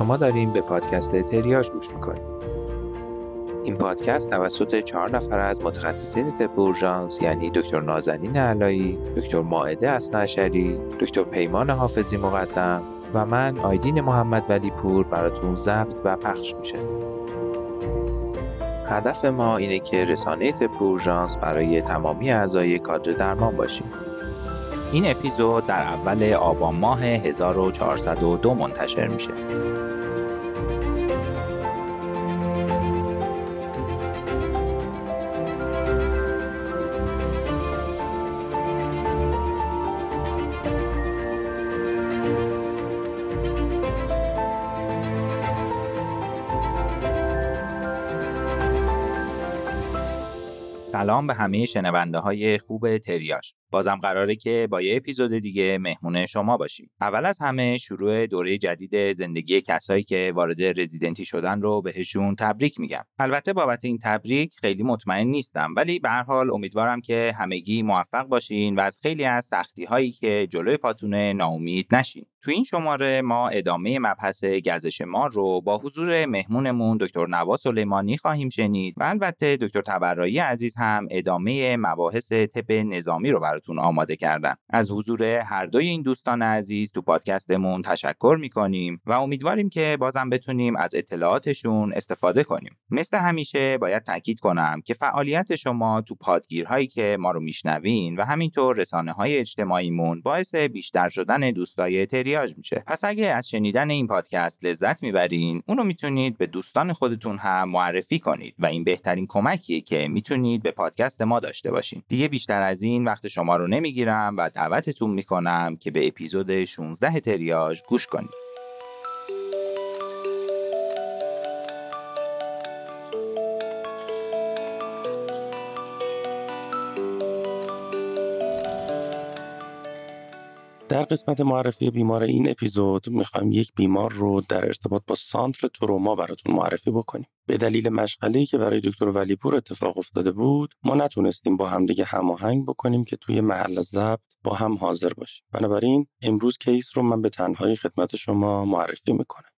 شما داریم به پادکست تریاج گوش می‌کنید. این پادکست توسط چهار نفر از متخصصین طب اورژانس یعنی دکتر نازنین علایی، دکتر ماعده اسنعشری، دکتر پیمان حافظی مقدم و من آیدین محمد ولی پور براتون ضبط و پخش میشه. هدف ما اینه که رسانه طب اورژانس برای تمامی اعضای کادر درمان باشیم. این اپیزود در اول آبان ماه 1402 منتشر میشه. سلام به همه شنونده های خوب تریاش. بازم قراره که با یه اپیزود دیگه مهمون شما باشیم. اول از همه شروع دوره جدید زندگی کسایی که وارد رزیدنتی شدن رو بهشون تبریک میگم. البته بابت این تبریک خیلی مطمئن نیستم ولی به هر حال امیدوارم که همگی موفق باشین و از خیلی از سختی هایی که جلوی پاتونه ناامید نشین. تو این شماره ما ادامه مبحث گزش ما رو با حضور مهمونمون دکتر نوا سلیمانی خواهیم شنید و البته دکتر تبرایی عزیز هم ادامه مباحث طب نظامی رو براتون آماده کردن از حضور هر دوی این دوستان عزیز تو پادکستمون تشکر می‌کنیم و امیدواریم که بازم بتونیم از اطلاعاتشون استفاده کنیم. مثل همیشه باید تاکید کنم که فعالیت شما تو پادگیرهایی که ما رو میشنوین و همینطور رسانه های اجتماعیمون باعث بیشتر شدن دوستای تریاج میشه. پس اگه از شنیدن این پادکست لذت می‌برین اونو می‌تونید به دوستان خودتون هم معرفی کنید و این بهترین کمکیه که می‌تونید به پادکست ما داشته باشین. دیگه بیشتر از این وقت شما رو نمی‌گیرم و دعوتتون می‌کنم که به اپیزود 16 تریاج گوش کنید. در قسمت معرفی بیمار این اپیزود می‌خوایم یک بیمار رو در ارتباط با سانتر تروما براتون معرفی بکنیم. به دلیل مشغله‌ای که برای دکتر ولیپور اتفاق افتاده بود، ما نتونستیم با همدیگه هماهنگ بکنیم که توی محل ضبط با هم حاضر باشیم. بنابراین امروز کیس رو من به تنهایی خدمت شما معرفی می‌کنم.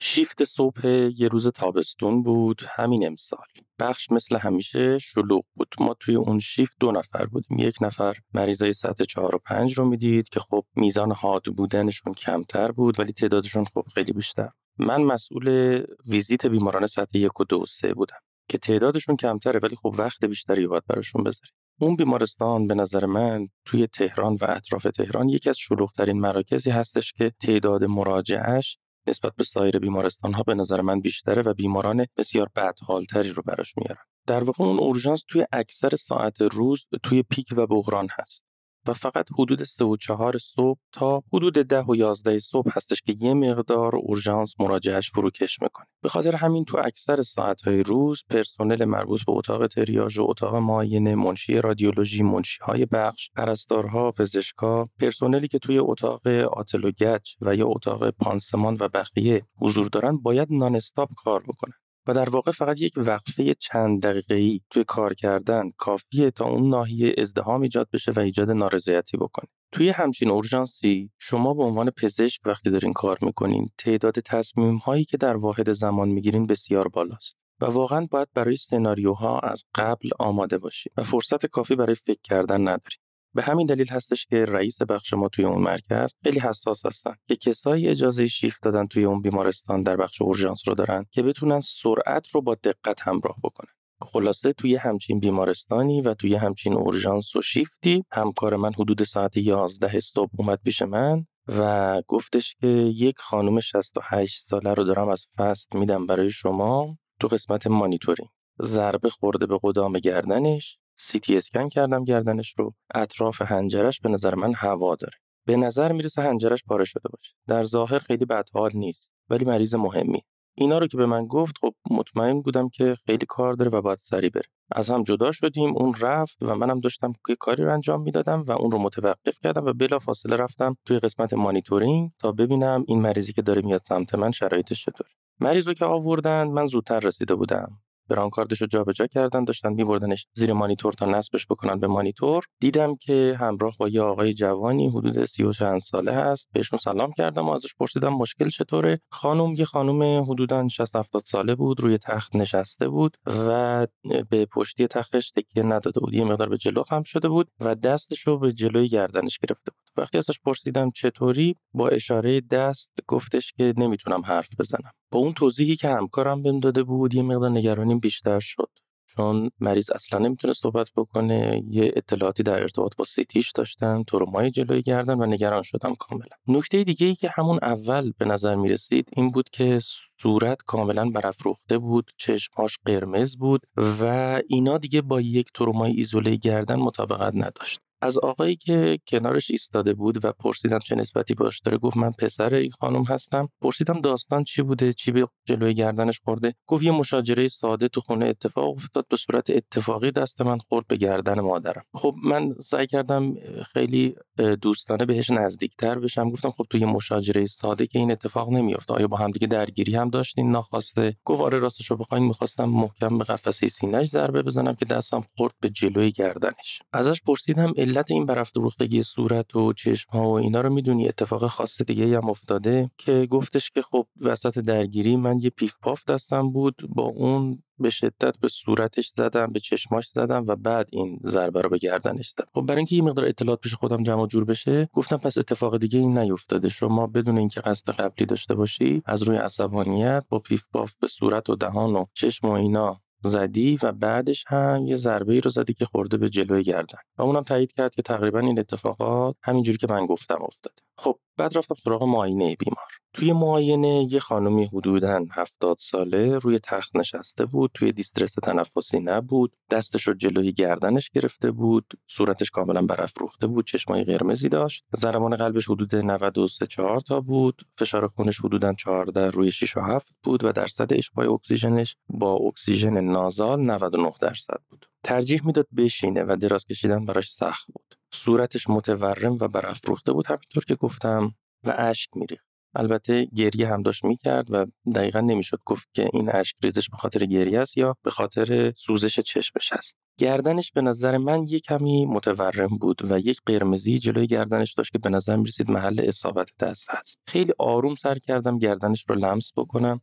شیفت صبح یه روز تابستون بود همین امسال. بخش مثل همیشه شلوغ بود. ما توی اون شیفت دو نفر بودیم. یک نفر مریضای سطح چهار و پنج رو می‌دید که خب میزان حاد بودنشون کمتر بود ولی تعدادشون خب خیلی بیشتر. من مسئول ویزیت بیماران سطح یک و دو و سه بودم که تعدادشون کمتره ولی خب وقت بیشتری باید براشون بذاریم. اون بیمارستان به نظر من توی تهران و اطراف تهران یکی از شلوغترین مراکزی هستش که تعداد مراجعش نسبت به سایر بیمارستان ها به نظر من بیشتره و بیماران بسیار بدحالتری رو براش میارن. در واقع اون اورژانس توی اکثر ساعت روز توی پیک و بحران هست. و فقط حدود 3 و 4 صبح تا حدود 10 و 11 صبح هستش که یه مقدار اورژانس مراجعش فروکش می‌کنه. به خاطر همین تو اکثر ساعتهای روز پرسنل مربوط به اتاق تریاژ و اتاق معاینه منشی رادیولوژی منشی های بخش پرستارها پزشکا پرسنلی که توی اتاق آتل و گچ و یا اتاق پانسمان و بقیه حضور دارن باید نان کار بکنن. و در واقع فقط یک وقفه چند دقیقه‌ای توی کار کردن کافیه تا اون ناحیه ازدهام ایجاد بشه و ایجاد نارضایتی بکنه. توی همچین اورژانسی شما به عنوان پزشک وقتی دارین کار می‌کنین تعداد تصمیم هایی که در واحد زمان می‌گیرین بسیار بالاست. و واقعا باید برای سناریوها از قبل آماده باشید و فرصت کافی برای فکر کردن ندارید. به همین دلیل هستش که رئیس بخش ما توی اون مرکز خیلی حساس هستن. که کسایی اجازه شیفت دادن توی اون بیمارستان در بخش اورژانس رو دارن که بتونن سرعت رو با دقت همراه بکنن. خلاصه توی همچین بیمارستانی و توی همچین اورژانس و شیفتی همکار من حدود ساعت 11 صبح اومد پیش من و گفتش که یک خانم 68 ساله رو دارم از فست میدم برای شما تو قسمت مانیتورینگ. ضربه خورده به قدام گردنش سیتی اسکن کردم گردنش رو. اطراف هنجرش به نظر من هوا داره. به نظر می‌رسه هنجرش پاره شده باشه. در ظاهر خیلی بدحال نیست ولی مریض مهمی. اینا رو که به من گفت خب مطمئن بودم که خیلی کار داره و باید سری بره. از هم جدا شدیم اون رفت و منم داشتم که کاری رو انجام می‌دادم و اون رو متوقف کردم و بلا فاصله رفتم توی قسمت مانیتورینگ تا ببینم این مریضی که داره میاد سمت من شرایطش چطور. مریض رو که آوردن من زودتر رسیده بودم. برانکاردش رو جابجا کردن داشتن میبردنش زیر مانیتور تا نصبش بکنن به مانیتور. دیدم که همراه با یه آقای جوانی حدود سی و چند ساله هست. بهشون سلام کردم و ازش پرسیدم مشکل چطوره. خانم یه خانم حدودا 60 70 ساله بود روی تخت نشسته بود و به پشتی تختش تکیه نداده بود. یه مقدار به جلو خم شده بود و دستش رو به جلوی گردنش گرفته بود. وقتی ازش پرسیدم چطوری با اشاره دست گفتش که نمی‌تونم حرف بزنم. با اون توضیحی که همکارم بهم داده بود یه مقدار نگرانیم بیشتر شد. چون مریض اصلا نمی‌تونه صحبت بکنه. یه اطلاعاتی در ارتباط با سیتیش داشتم. ترومای جلوی گردن و نگران شدم کاملا. نکته دیگه ای که همون اول به نظر می‌رسید این بود که صورت کاملا برافروخته بود. چشمهاش قرمز بود و اینا دیگه با یک ترومای ایزوله گردن مطابقت نداشت. از آقایی که کنارش ایستاده بود و پرسیدم چه نسبتی باش داره گفت من پسر این خانم هستم. پرسیدم داستان چی بوده؟ چی به جلوی گردنش خورده؟ گفت یه مشاجره ساده تو خونه اتفاق افتاد به صورت اتفاقی دست من خورد به گردن مادرم. خب من سعی کردم خیلی دوستانه بهش نزدیکتر بشم. گفتم خب تو یه مشاجره ساده که این اتفاق نمیافته آیا با هم دیگه درگیری هم داشتین؟ ناخواسته. گفت آره راستش رو بخواین می‌خواستم محکم به قفسه سینه‌اش ضربه بزنم که دستم خورد به جلوی گردنش. ازش پرسیدم علت این برافروختگی صورت و چشم ها و اینا رو می‌دونی اتفاق خاص دیگه هم افتاده که گفتش که خب وسط درگیری من یه پیف پاف دستم بود با اون به شدت به صورتش زدم به چشماش زدم و بعد این ضربه رو به گردنش زدم. خب برای اینکه یه مقدار اطلاعات پیش خودم جمع جور بشه گفتم پس اتفاق دیگه این نیفتاده. شما بدون اینکه قصد قبلی داشته باشی از روی عصبانیت با پیف پاف به صورت و دهان و چشم و اینا زدی و بعدش هم یه ضربه ای رو زدی که خورده به جلوی گردن. و اونم تایید کرد که تقریبا این اتفاقات همینجوری که من گفتم افتاده. خب بعد رفتم سراغ معاینه بیمار. توی معاینه یه خانمی حدوداً 70 ساله روی تخت نشسته بود توی دیسترس تنفسی نبود دستش رو جلوی گردنش گرفته بود صورتش کاملا برافروخته بود چشمای قرمزی داشت. ضربان قلبش حدود 93 4 تا بود فشار خونش حدوداً 14 روی 6 و 7 بود و درصد اشباع اکسیژنش با اکسیژن نازال 99 درصد بود. ترجیح می‌داد بشینه و دراز کشیدن براش سخت بود. صورتش متورم و برافروخته بود همینطور که گفتم و اشک میریخت. البته گریه هم داشت می‌کرد و دقیقا نمی‌شد گفت که این اشک ریزش به خاطر گریه است یا به خاطر سوزش چشمش است. گردنش به نظر من یک کمی متورم بود و یک قرمزی جلوی گردنش داشت که به نظر می‌رسید محل اصابت دست هست خیلی آروم سر کردم گردنش رو لمس بکنم.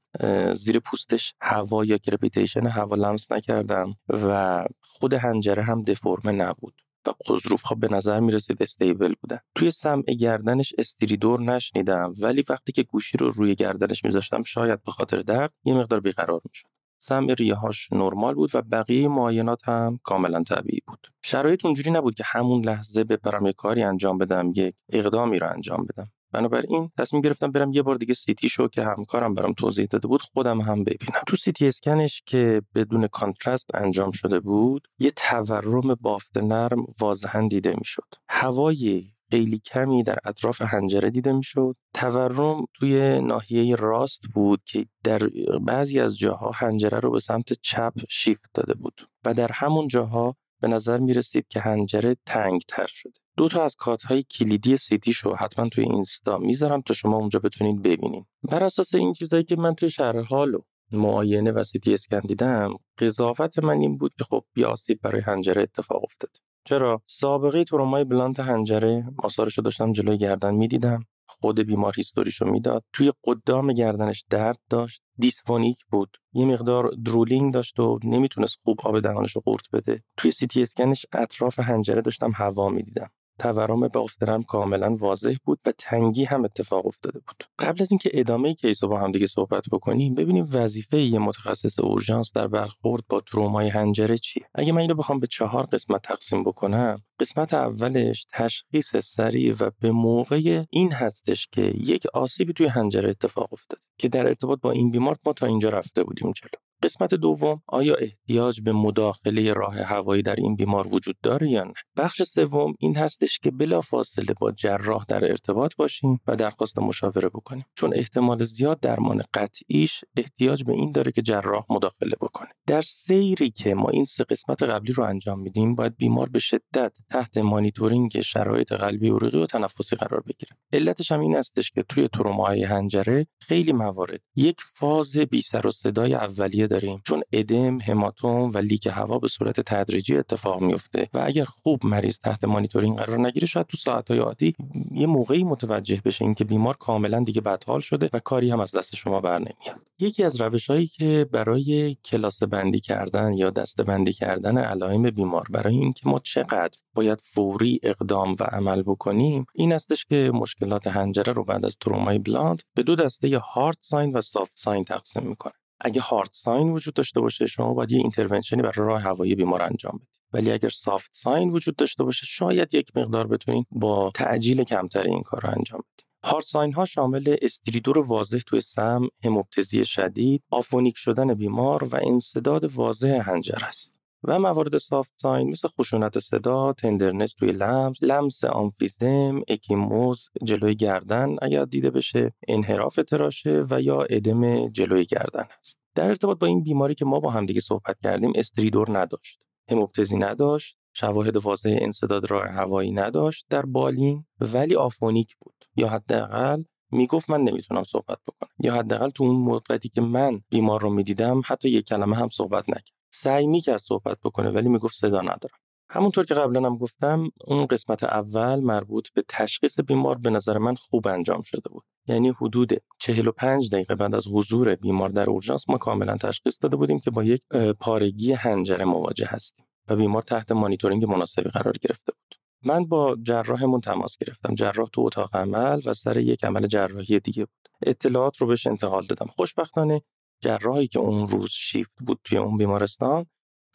زیر پوستش هوا یا کرپیتیشن هوا لمس نکردم و خود هنجره هم دفرمه نبود. و غضروف به نظر می رسید stable بودن. توی سمع گردنش stridor نشنیدم ولی وقتی که گوشی رو روی گردنش میذاشتم شاید به خاطر درد یه مقدار بیقرار می‌شد. سمع ریهاش نرمال بود و بقیه معاینات هم کاملا طبیعی بود. شرایط اونجوری نبود که همون لحظه بپرم یه کاری انجام بدم یک اقدامی رو انجام بدم. بنابراین تصمیم گرفتم برم یه بار دیگه CT شو که همکارم برام توضیح داده بود خودم هم ببینم. تو CT scan ش که بدون contrast انجام شده بود یه تورم بافت نرم واضحا دیده می‌شد. هوای خیلی کمی در اطراف هنجره دیده می‌شد. تورم توی ناحیه راست بود که در بعضی از جاها هنجره رو به سمت چپ شیفت داده بود و در همون جاها به نظر می رسید که هنجره تنگ تر شده. دو تا از کات های کلیدی سیتی شو حتما توی اینستا می‌ذارم تا شما اونجا بتونید ببینید. بر اساس این چیزایی که من توی شهر حال و معاینه و سیتی اسکن دیدم قضاوت من این بود که خب بی آسیب برای هنجره اتفاق افتاد. چرا؟ سابقه ترومای blunt حنجره آثارش رو داشتم جلوی گردن می‌دیدم. خود بیمار history شو می‌داد. توی قدام گردنش درد داشت. dysphonic بود. یه مقدار drooling داشت و نمی‌تونست خوب آب دهانش رو قورت بده. توی CT scan ش اطراف حنجره داشتم هوا می‌دیدم. تورم بافت نرم کاملا واضح بود و تنگی هم اتفاق افتاده بود. قبل از اینکه ادامه case رو با هم دیگه صحبت بکنیم ببینیم وظیفه یه متخصص اورژانس در برخورد با ترومای حنجره چیه. اگه من اینو بخوام به چهار قسمت تقسیم بکنم قسمت اولش تشخیص سریع و به موقع این هستش که یک آسیبی توی حنجره اتفاق افتاده که در ارتباط با این بیمار ما تا اینجا رفته بودیم جلو. قسمت دوم آیا احتیاج به مداخله راه هوایی در این بیمار وجود داره یا نه؟ بخش سوم این هستش که بلافاصله با جراح در ارتباط باشیم و درخواست مشاوره بکنیم. چون احتمال زیاد درمان قطعیش احتیاج به این داره که جراح مداخله بکنه. در سیری که ما این سه قسمت قبلی رو انجام میدیم باید بیمار به شدت تحت مانیتورینگ شرایط قلبی عروقی و تنفسی قرار بگیره. علتش هم این هستش که توی تروماهای حنجره خیلی موارد یک فاز بی سر و صدای اولیه داریم چون ادم هماتوم و leak هوا به صورت تدریجی اتفاق میفته و اگر خوب مریض تحت مانیتورینگ قرار نگیره شاید تو ساعتهای آتی یه موقعی متوجه بشه اینکه بیمار کاملا دیگه بدحال شده و کاری هم از دست شما بر نمیاد یکی از روشهایی که برای کلاس بندی کردن یا دسته بندی کردن علائم بیمار برای اینکه ما چقدر باید فوری اقدام و عمل بکنیم این استش که مشکلات هنجره رو بعد از ترومای blunt به دو دسته hard sign و soft sign تقسیم می‌کنه. اگه hard sign وجود داشته باشه شما باید یه intervention ی برای راه هوایی بیمار انجام بدید ولی اگر soft sign وجود داشته باشه شاید یک مقدار بتونید با تعجیل کمتر این کار رو انجام بدید hard sign ها شامل stridor واضح توی سمع، هموپتزی شدید، aphonic شدن بیمار و انسداد واضح حنجره است. و موارد soft sign مثل خشونت صدا، tenderness توی لمس، لمس آمفیزم، اکیموز، جلوی گردن اگر دیده بشه، انحراف تراشه و یا ادم جلوی گردن است. در ارتباط با این بیماری که ما با هم دیگه صحبت کردیم stridor نداشت. هموپتزی نداشت، شواهد واضح انسداد راه هوایی نداشت در بالین ولی aphonic بود یا حداقل می‌گفت من نمی‌تونم صحبت بکنم یا حداقل تو اون مدتی که من بیمار رو می‌دیدم حتی یک کلمه هم صحبت نکرد سعی می‌کرد صحبت بکنه ولی می‌گفت صدا ندارم. همونطور که قبلا هم گفتم اون قسمت اول مربوط به تشخیص بیمار به نظر من خوب انجام شده بود. یعنی حدود 45 دقیقه بعد از حضور بیمار در اورژانس ما کاملا تشخیص داده بودیم که با یک پارگی هنجره مواجه هستیم و بیمار تحت مانیتورینگ مناسبی قرار گرفته بود. من با جراحمون تماس گرفتم. جراح تو اتاق عمل و سر یک عمل جراحی دیگه بود. اطلاعات رو بهش انتقال دادم. خوشبختانه جراحی که اون روز شیفت بود توی اون بیمارستان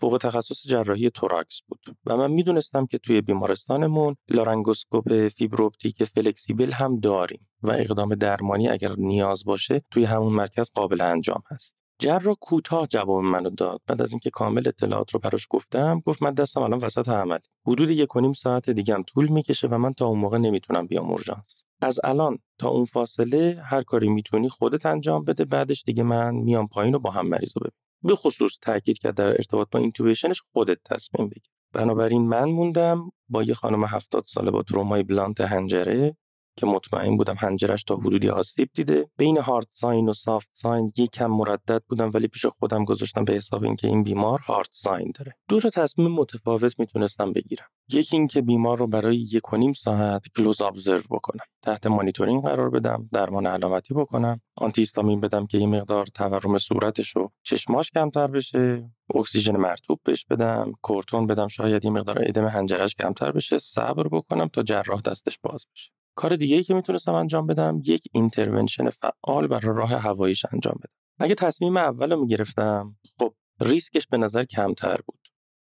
فوق تخصص جراحی توراکس بود. و من می‌دونستم که توی بیمارستانمون لارنگوسکوپ fiberoptic flexible هم داریم و اقدام درمانی اگر نیاز باشه توی همون مرکز قابل انجام هست. جراح کوتاه جواب منو داد. بعد از اینکه کامل اطلاعات رو براش گفتم گفت من دستم الان وسط عمله. حدود یک و نیم ساعت دیگه هم طول می‌کشه و من تا اون موقع نمی‌تونم بیام اورژانس. از الان تا اون فاصله هر کاری می‌تونی خودت انجام بده بعدش دیگه من میام پایین و با هم مریضو ببینیم به خصوص تاکید کرد در ارتباط با intubation ش خودت تصمیم بگیر. بنابراین من موندم با یه خانم هفتاد ساله با ترومای blunt حنجره که مطمئن بودم حنجرش تا حدودی آسیب دیده. بین hard sign و soft sign یکم مردد بودم ولی پیش خودم گذاشتم به حساب اینکه این بیمار hard sign داره. دو تا تصمیم متفاوت می‌تونستم بگیرم. یکی اینکه بیمار رو برای یک و نیم ساعت close observe بکنم. تحت مانیتورینگ قرار بدم درمان علامتی بکنم. آنتی بدم که یه مقدار تورم صورتش رو چشماش کمتر بشه. اکسیژن مرطوب بهش بدم. کورتون بدم شاید یه مقدار ادم حنجرش کمتر بشه. صبر بکنم تا جراح دستش باز بشه. کار دیگه ای که می‌تونستم انجام بدم یک intervention فعال برای راه هواییش انجام بدم. اگه تصمیم اول رو می‌گرفتم خب ریسکش به نظر کمتر بود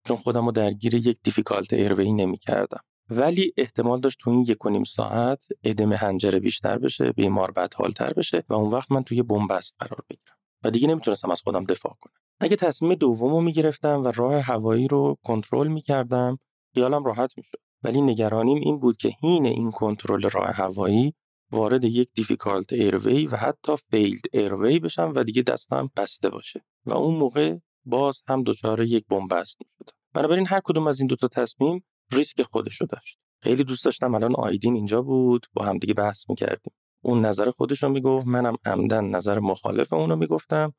چون خودم رو درگیر یک difficult airway نمی‌کردم. ولی احتمال داشت تو این یک و نیم ساعت ادم حنجره بیشتر بشه بیمار بد حالتر بشه و اون وقت من توی بن‌بست قرار بگیرم و دیگه نمی‌تونستم از خودم دفاع کنم. اگه تصمیم دوم رو می‌گرفتم و راه هوایی رو کنترل می‌کردم خیالم راحت می‌شد. ولی نگرانیم این بود که حین این کنترل راه هوایی وارد یک difficult airway و حتی failed airway بشم و دیگه دستم بسته باشه. و اون موقع باز هم دچار یک بن‌بست شد بنابراین هر کدوم از این دوتا تصمیم ریسک خودشو داشت. خیلی دوست داشتم الان آیدین اینجا بود با هم دیگه بحث می‌کردیم. اون نظر خودش رو می‌گفت منم عمدن نظر مخالف اونو می‌گفتم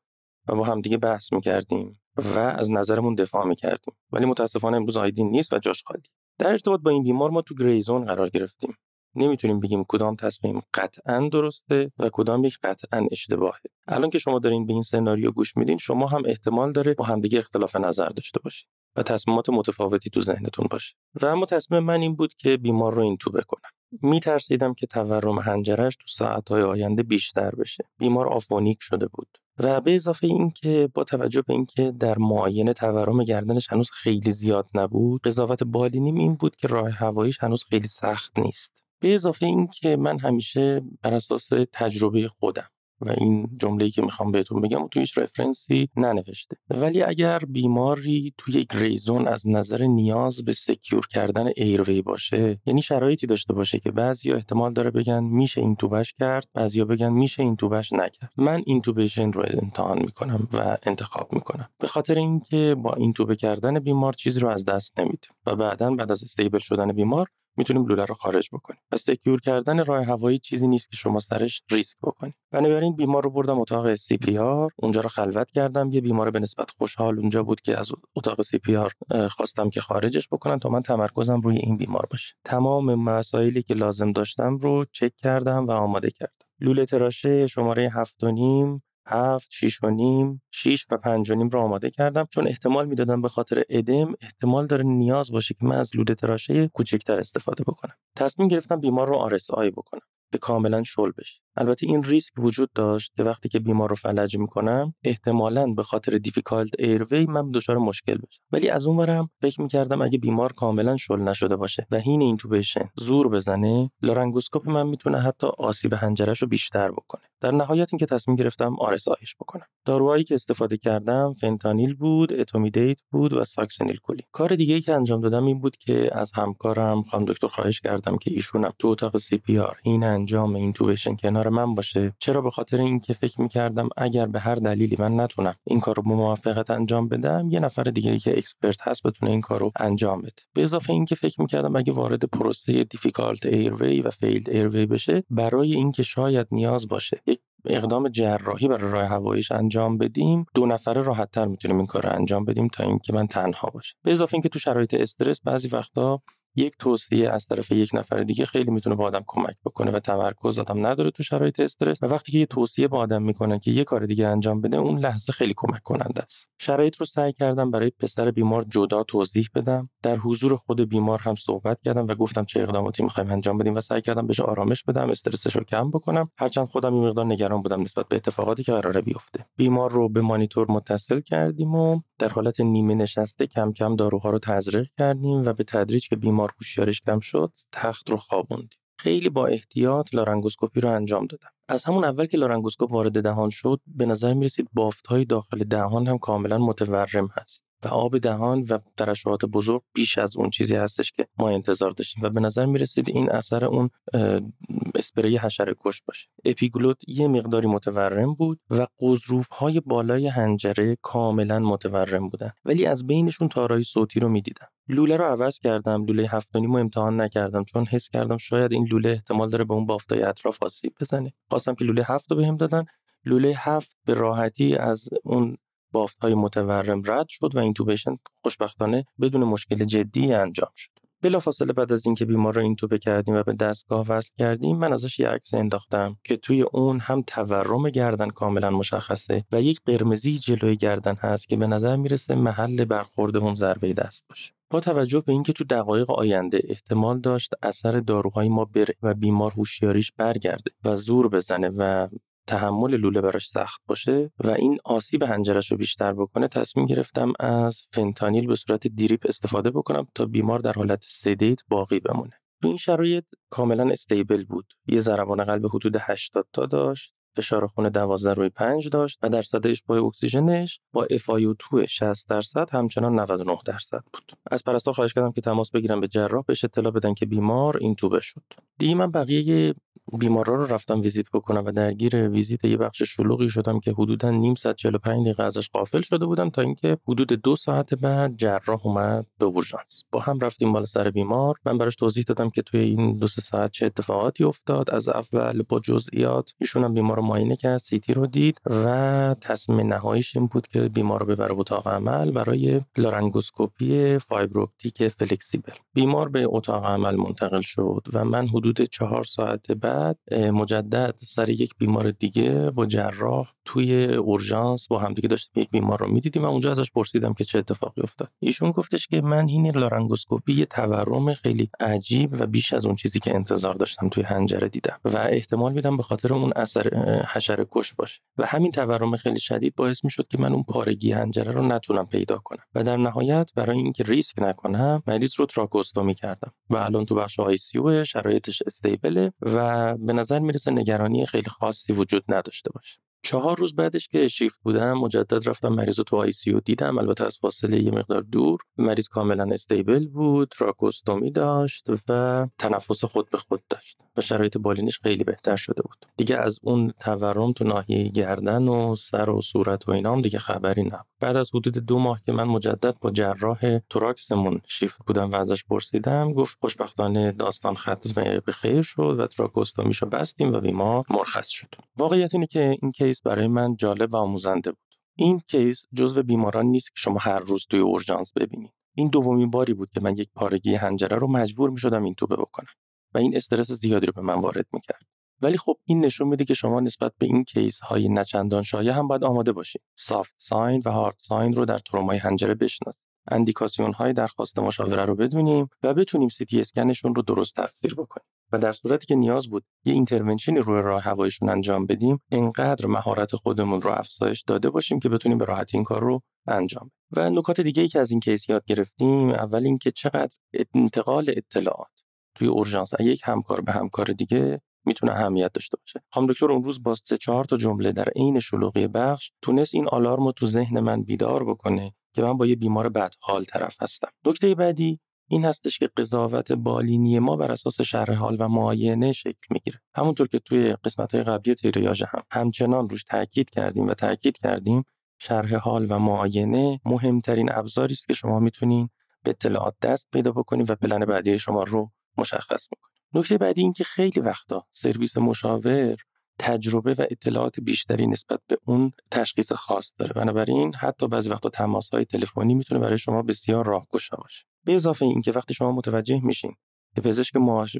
و با هم دیگه بحث می‌کردیم و از نظرمون دفاع می‌کردیم. ولی متاسفانه امروز آیدین نیست و جاش خالی. در ارتباط با این بیمار ما تو گریزون قرار گرفتیم. نمی‌تونیم بگیم کدام تصمیم قطعا درسته و کدام یک قطعا اشتباهه. الان که شما دارین به این سناریو گوش میدین شما هم احتمال داره با همدیگه اختلاف نظر داشته باشید و تصمیمات متفاوتی تو ذهنتون باشه. و اما تصمیم من این بود که بیمار رو این تو بکنم. میترسیدم که تورم حنجرش تو ساعتهای آینده بیشتر بشه. بیمار aphonic شده بود. و به اضافه اینکه با توجه به اینکه در معاینه تورم گردنش هنوز خیلی زیاد نبود قضاوت بالینیم این بود که راه هواییش هنوز خیلی سخت نیست. به اضافه اینکه من همیشه بر اساس تجربه خودم و این جمله‌ای که می‌خوام بهتون بگم تو هیچ رفرنسی ننوشته. ولی اگر بیماری توی یک gray zone از نظر نیاز به secure کردن airway باشه یعنی شرایطی داشته باشه که بعضیا احتمال داره بگن میشه اینتوبش کرد بعضیا بگن میشه اینتوبش نکرد. من intubation رو امتحان می‌کنم و انتخاب می‌کنم. به خاطر اینکه با اینتوبه کردن بیمار چیزی رو از دست نمیده و بعدا بعد از stable شدن بیمار می‌تونیم لوله رو خارج بکنیم. پس secure کردن راه هوایی چیزی نیست که شما سرش ریسک بکنید. بنابراین بیمار رو بردم اتاق CPR اونجا رو خلوت کردم. یه بیمار به نسبت خوشحال اونجا بود که از اتاق CPR خواستم که خارجش بکنم تا من تمرکزم روی این بیمار باشه. تمام مسائلی که لازم داشتم رو چک کردم و آماده کردم. لوله تراشه شماره هفت و نیم هفت، شیش و نیم، شیش و پنج و نیم رو آماده کردم چون احتمال می‌دادم به خاطر ادم احتمال داره نیاز باشه که من از لوله تراشه کوچکتر استفاده بکنم. تصمیم گرفتم بیمار رو RSI بکنم. که کاملا شل بشه البته این ریسک وجود داشت که وقتی که بیمار رو فلج می‌کنم احتمالا به خاطر difficult airway من دچار مشکل بشم ولی از اون ورم فکر می‌کردم اگه بیمار کاملا شل نشده باشه و حین intubation زور بزنه لارنگوسکوپ من می‌تونه حتی آسیب حنجرش رو بیشتر بکنه در نهایت اینکه تصمیم گرفتم RSI ش بکنم. داروهایی که استفاده کردم فنتانیل بود etomidate بود و succinylcholine کار دیگه ای که انجام دادم این بود که از همکارم خانم دکتر خواهش کردم که ایشونم تو اتاق CPR حین انجام intubation کنار من باشه. چرا؟ به خاطر اینکه فکر می‌کردم اگر به هر دلیلی من نتونم این کار رو با موفقیت انجام بدم یه نفر دیگه ای که expert هست بتونه این کار رو انجام بده. به اضافه اینکه فکر می‌کردم اگه وارد پروسه difficult airway و failed airway بشه برای اینکه شاید نیاز باشه یک اقدام جراحی برای راه هواییش انجام بدیم. دو نفره راحت تر می‌تونیم این کار رو انجام بدیم تا اینکه من تنها باشم. به اضافه اینکه تو شرایط استرس بعضی وقتا یک توصیه از طرف یک نفر دیگه خیلی می‌تونه به آدم کمک بکنه و تمرکز آدم نداره تو شرایط استرس. و وقتی که یه توصیه به آدم می‌کنن که یه کار دیگه انجام بده اون لحظه خیلی کمک کننده است. شرایط رو سعی کردم برای پسر بیمار جدا توضیح بدم. در حضور خود بیمار هم صحبت کردم و گفتم چه اقداماتی می‌خوایم انجام بدیم و سعی کردم بهش آرامش بدم استرسش رو کم بکنم. هرچند خودم این مقدار نگران بودم نسبت به اتفاقاتی که قراره بیفته. بیمار رو به مانیتور متصل کردیم و در حالت نیمه نشسته کم کم داروها رو تزریق کردیم و به تدریج که بیمار هوشیارش کم شد تخت رو خوابوندیم. خیلی با احتیاط لارنگوسکوپی رو انجام دادم. از همون اول که لارنگوسکوپ وارد دهان شد به نظر می رسید بافت های داخل دهان هم کاملا متورم هست. و آب دهان و ترشحات بزرگ بیش از اون چیزی هستش که ما انتظار داشتیم و به نظر می رسید این اثر اون اسپری حشره کش باشه. اپیگلوت یه مقداری متورم بود و غضروف های بالای حنجره کاملا متورم بودن. ولی از بینشون تارهای صوتی رو می‌دیدم. لوله رو عوض کردم. لوله هفت و امتحان نکردم. چون حس کردم شاید این لوله احتمال داره به اون بافتای اطراف آسیب بزنه. خواستم که لوله هفت رو بهم دادن. لوله هفت به راحتی از اون بافت های متورم رد شد و اینتوبیشن خوشبختانه بدون مشکل جدی انجام شد. بلافاصله بعد از اینکه بیمار رو اینتوبه کردیم و به دستگاه وصل کردیم من ازش یه عکس انداختم که توی اون هم تورم گردن کاملا مشخصه و یک قرمزی جلوی گردن هست که به نظر می‌رسه محل برخورد اون ضربه دست باشه. با توجه به اینکه تو دقایق آینده احتمال داشت اثر داروهای ما بره و بیمار هوشیاریش برگرده و زور بزنه و تحمل لوله براش سخت باشه و این آسیب حنجرش رو بیشتر بکنه تصمیم گرفتم از فنتانیل به صورت drip استفاده بکنم تا بیمار در حالت sedate باقی بمونه. تو این شرایط کاملا stable بود. یه ضربان قلب حدود 80 تا داشت فشار خون 12 روی 5 داشت و درصد اشباع اکسیژنش با FiO2 60 درصد همچنان 99 درصد بود. از پرستار خواهش کردم که تماس بگیرم به جراح بهش اطلاع بدن که بیمار intubate شد. دیگه من بقیه بیمارا رو رفتم ویزیت بکنم و درگیر ویزیت یه بخش شلوغی شدم که حدودا نیم ساعت 45 دقیقه ازش غافل شده بودم تا اینکه حدود دو ساعت بعد جراح اومد به اورژانس. با هم رفتیم بالا سر بیمار. من براش توضیح دادم که توی این دو ساعت چه اتفاقاتی افتاد. از اول با جزئیات ایشون هم بیمار رو معاینه کرد سیتی رو دید و تصمیم نهاییش این بود که بیمار رو ببره اتاق عمل برای لارنگوسکوپی fiberoptic flexible. بیمار به اتاق عمل منتقل شد و من حدود چهار ساعت بعد مجدد سر یک بیمار دیگه با جراح توی اورژانس با همدیگه داشتیم یک بیمار رو می‌دیدیم و اونجا ازش پرسیدم که چه اتفاقی افتاد. ایشون گفتش که من این لارنگوسکوپی یه تورم خیلی عجیب و بیش از اون چیزی که انتظار داشتم توی حنجره دیدم و احتمال میدم به خاطر اون اثر حشره کش باشه و همین تورم خیلی شدید باعث می‌شد که من اون پارگی حنجره رو نتونم پیدا کنم و در نهایت برای اینکه ریسک نکنم مریض رو تراکوستومی کردم و الان تو بخش ICU شرایطش stable ه و به نظر می‌رسه نگرانی خیلی خاصی وجود نداشته باشه. چهار روز بعدش که شیفت بودم مجدد رفتم مریض تو ICU دیدم. البته از فاصله یه مقدار دور. مریض کاملا stable بود تراکوستومی داشت و تنفس خود به خود داشت و شرایط بالینش خیلی بهتر شده بود. دیگه از اون تورم تو ناحیه گردن و سر و صورت و اینام دیگه خبری نبود. بعد از حدود دو ماه که من مجدد با جراح توراکسمون شیفت بودم و ازش پرسیدم گفت خوشبختانه داستان ختم به خیر شد و تراکوستومیشو بستیم و بیمار مرخص شد. واقعیت اینه که این case برای من جالب و آموزنده بود این case جزو بیماران نیست که شما هر روز توی اورژانس ببینید این دومین باری بود که من یک پارگی حنجره رو مجبور می شدم intubate بکنم و این استرس زیادی رو به من وارد می کرد. ولی خب این نشون میده که شما نسبت به این case های نه چندان شایع هم باید آماده باشید. soft sign و hard sign رو در ترومای حنجره بشناسید. اندیکاسیون های درخواست مشاوره رو بدونیم و بتونیم سی تی اسکنشون رو درست تفسیر بکنیم. و در صورتی که نیاز بود یه intervention ی روی راه هوایشون انجام بدیم انقدر مهارت خودمون رو افزایش داده باشیم که بتونیم به راحتی این کار رو انجام و نکات دیگه ای که از این کیس یاد گرفتیم اول اینکه چقدر انتقال اطلاعات توی اورژانس یک همکار به همکار دیگه می‌تونه اهمیت داشته باشه. خانم دکتر اون روز با سه چهار تا جمله در عین شلوغی بخش تونست این آلارم رو تو ذهن من بیدار بکنه که من با یه بیمار بدحال طرف هستم. نکته بعدی این هستش که قضاوت بالینی ما بر اساس شرح حال و معاینه شکل می‌گیره. همونطور که توی قسمت های قبلی تریاژ هم همچنان روش تاکید کردیم و تاکید کردیم شرح حال و معاینه مهمترین ابزاری است که شما می‌تونین به اطلاعات دست پیدا بکنید و پلن بعدی شما رو مشخص می‌کنید نکته بعدی این که خیلی وقتا سرویس مشاور تجربه و اطلاعات بیشتری نسبت به اون تشخیص خاص داره. بنابراین حتی بعضی وقتا تماس های تلفنی می‌تونه برای شما بسیار راهگشا باشه. به اضافه اینکه وقتی شما متوجه میشین که پزشک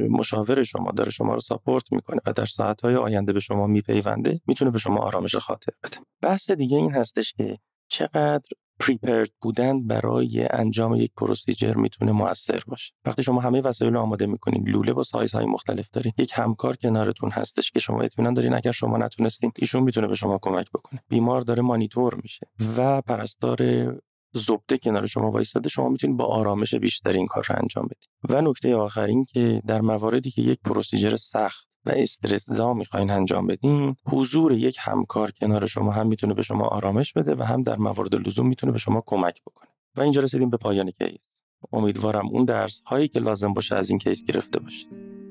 مشاور شما داره شما رو ساپورت می‌کنه و در ساعتهای آینده به شما میپیونده می‌تونه به شما آرامش خاطر بده. بحث دیگه این هستش که چقدر پریپرد بودن برای انجام یک پروسیجر می‌تونه موثر باشه. وقتی شما همه وسایل آماده می‌کنین لوله با سایزهای مختلف دارین یک همکار کنارتون هستش که شما اطمینان دارین اگر شما نتونستین ایشون می‌تونه به شما کمک بکنه. بیمار داره مانیتور میشه و پرستار زبده کنار شما وایستاده شما می‌تونید با آرامش بیشتری این کار رو انجام بدید. و نکته آخر این که در مواردی که یک پروسیجر سخت و استرس زا می‌خواین انجام بدین حضور یک همکار کنار شما هم می‌تونه به شما آرامش بده و هم در موارد لزوم می‌تونه به شما کمک بکنه. و اینجا رسیدیم به پایان case. امیدوارم اون درس هایی که لازم باشه از این case گرفته باشید.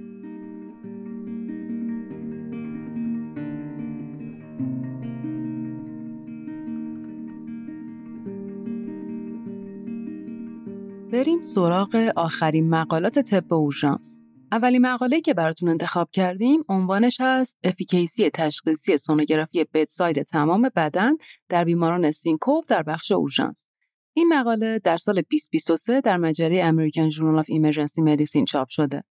بریم سراغ آخرین مقالات طب اورژانس. اولین مقاله‌ای که براتون انتخاب کردیم عنوانش هست efficacy تشخیصی سونوگرافی bedside تمام بدن در بیماران سنکوپ در بخش اورژانس. این مقاله در سال 2023 در مجله American Journal of Emergency Medicine چاپ شده.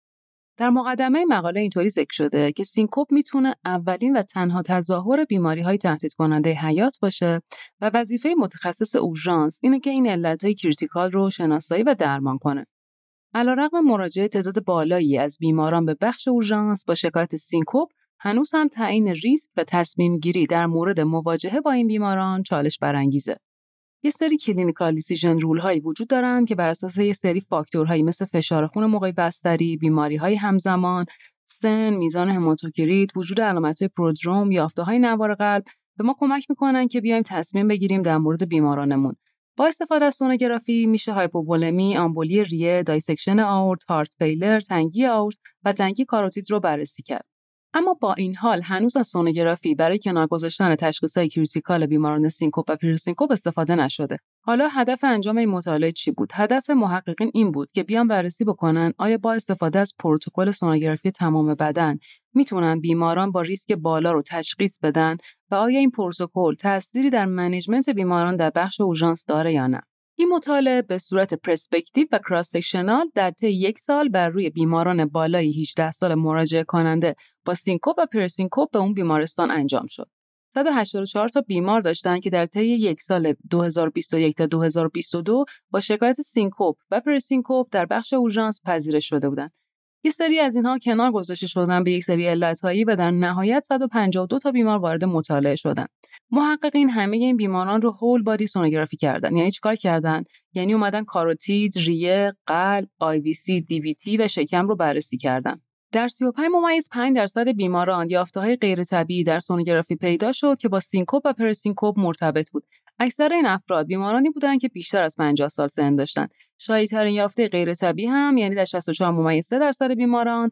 در مقدمه مقاله اینطوری ذکر شده که سنکوپ می‌تونه اولین و تنها تظاهر بیماری های تهدید کننده حیات باشه و وظیفه متخصص اورژانس اینه که این علت های critical رو شناسایی و درمان کنه. علیرغم مراجعه تعداد بالایی از بیماران به بخش اورژانس با شکایت سنکوپ هنوز هم تعیین ریسک و تصمیم گیری در مورد مواجهه با این بیماران چالش برانگیزه. یه سری clinical decision rule هایی وجود دارن که بر اساس یه سری فاکتورهایی مثل فشار خون موقع بستری، بیماری های همزمان، سن، میزان هماتوکریت، وجود علامت های پرودروم، یافته های نوار قلب به ما کمک می‌کنن که بیایم تصمیم بگیریم در مورد بیمارانمون. با استفاده از سونوگرافی میشه هایپوولمی، آمبولی ریه، dissection آورت، heart failure، تنگی آورت و تنگی کاروتید رو بررسی کرد. اما با این حال هنوز از سونوگرافی برای کنار گذاشتن تشخیصهای critical بیماران syncope و presyncope استفاده نشده. حالا هدف انجام این مطالعه چی بود؟ هدف محققین این بود که بیان بررسی بکنن آیا با استفاده از پروتکل سونوگرافی تمام بدن می‌تونن بیماران با ریسک بالا رو تشخیص بدن و آیا این پروتکل تأثیری در management بیماران در بخش اورژانس داره یا نه؟ این مطالعه به صورت prospective و cross-sectional در طی یک سال بر روی بیماران بالای 18 سال مراجعه کننده با syncope و presyncope به اون بیمارستان انجام شد. 184 تا بیمار داشتن که در طی یک سال 2021 تا 2022 با شکایت syncope و presyncope در بخش اورژانس پذیرش شده بودند. یه سری از اینها کنار گذاشته شدن به یک سری علتهایی و در نهایت 152 تا بیمار وارد مطالعه شدن. محققین همه این بیماران رو whole body سونوگرافی کردن. یعنی چیکار کردن؟ یعنی اومدن کاروتید، ریه، قلب، IVC، دی و شکم رو بررسی کردن. در 35 ممیز 5 درصد بیماران های غیر طبیعی در سونوگرافی پیدا شد که با syncope و presyncope مرتبط بود. اکثر این افراد بیمارانی بودند که بیشتر از 50 سال سن داشتند. ترین یافته غیر طبیعی هم یعنی در 64 ممیز 3 درصد بیماران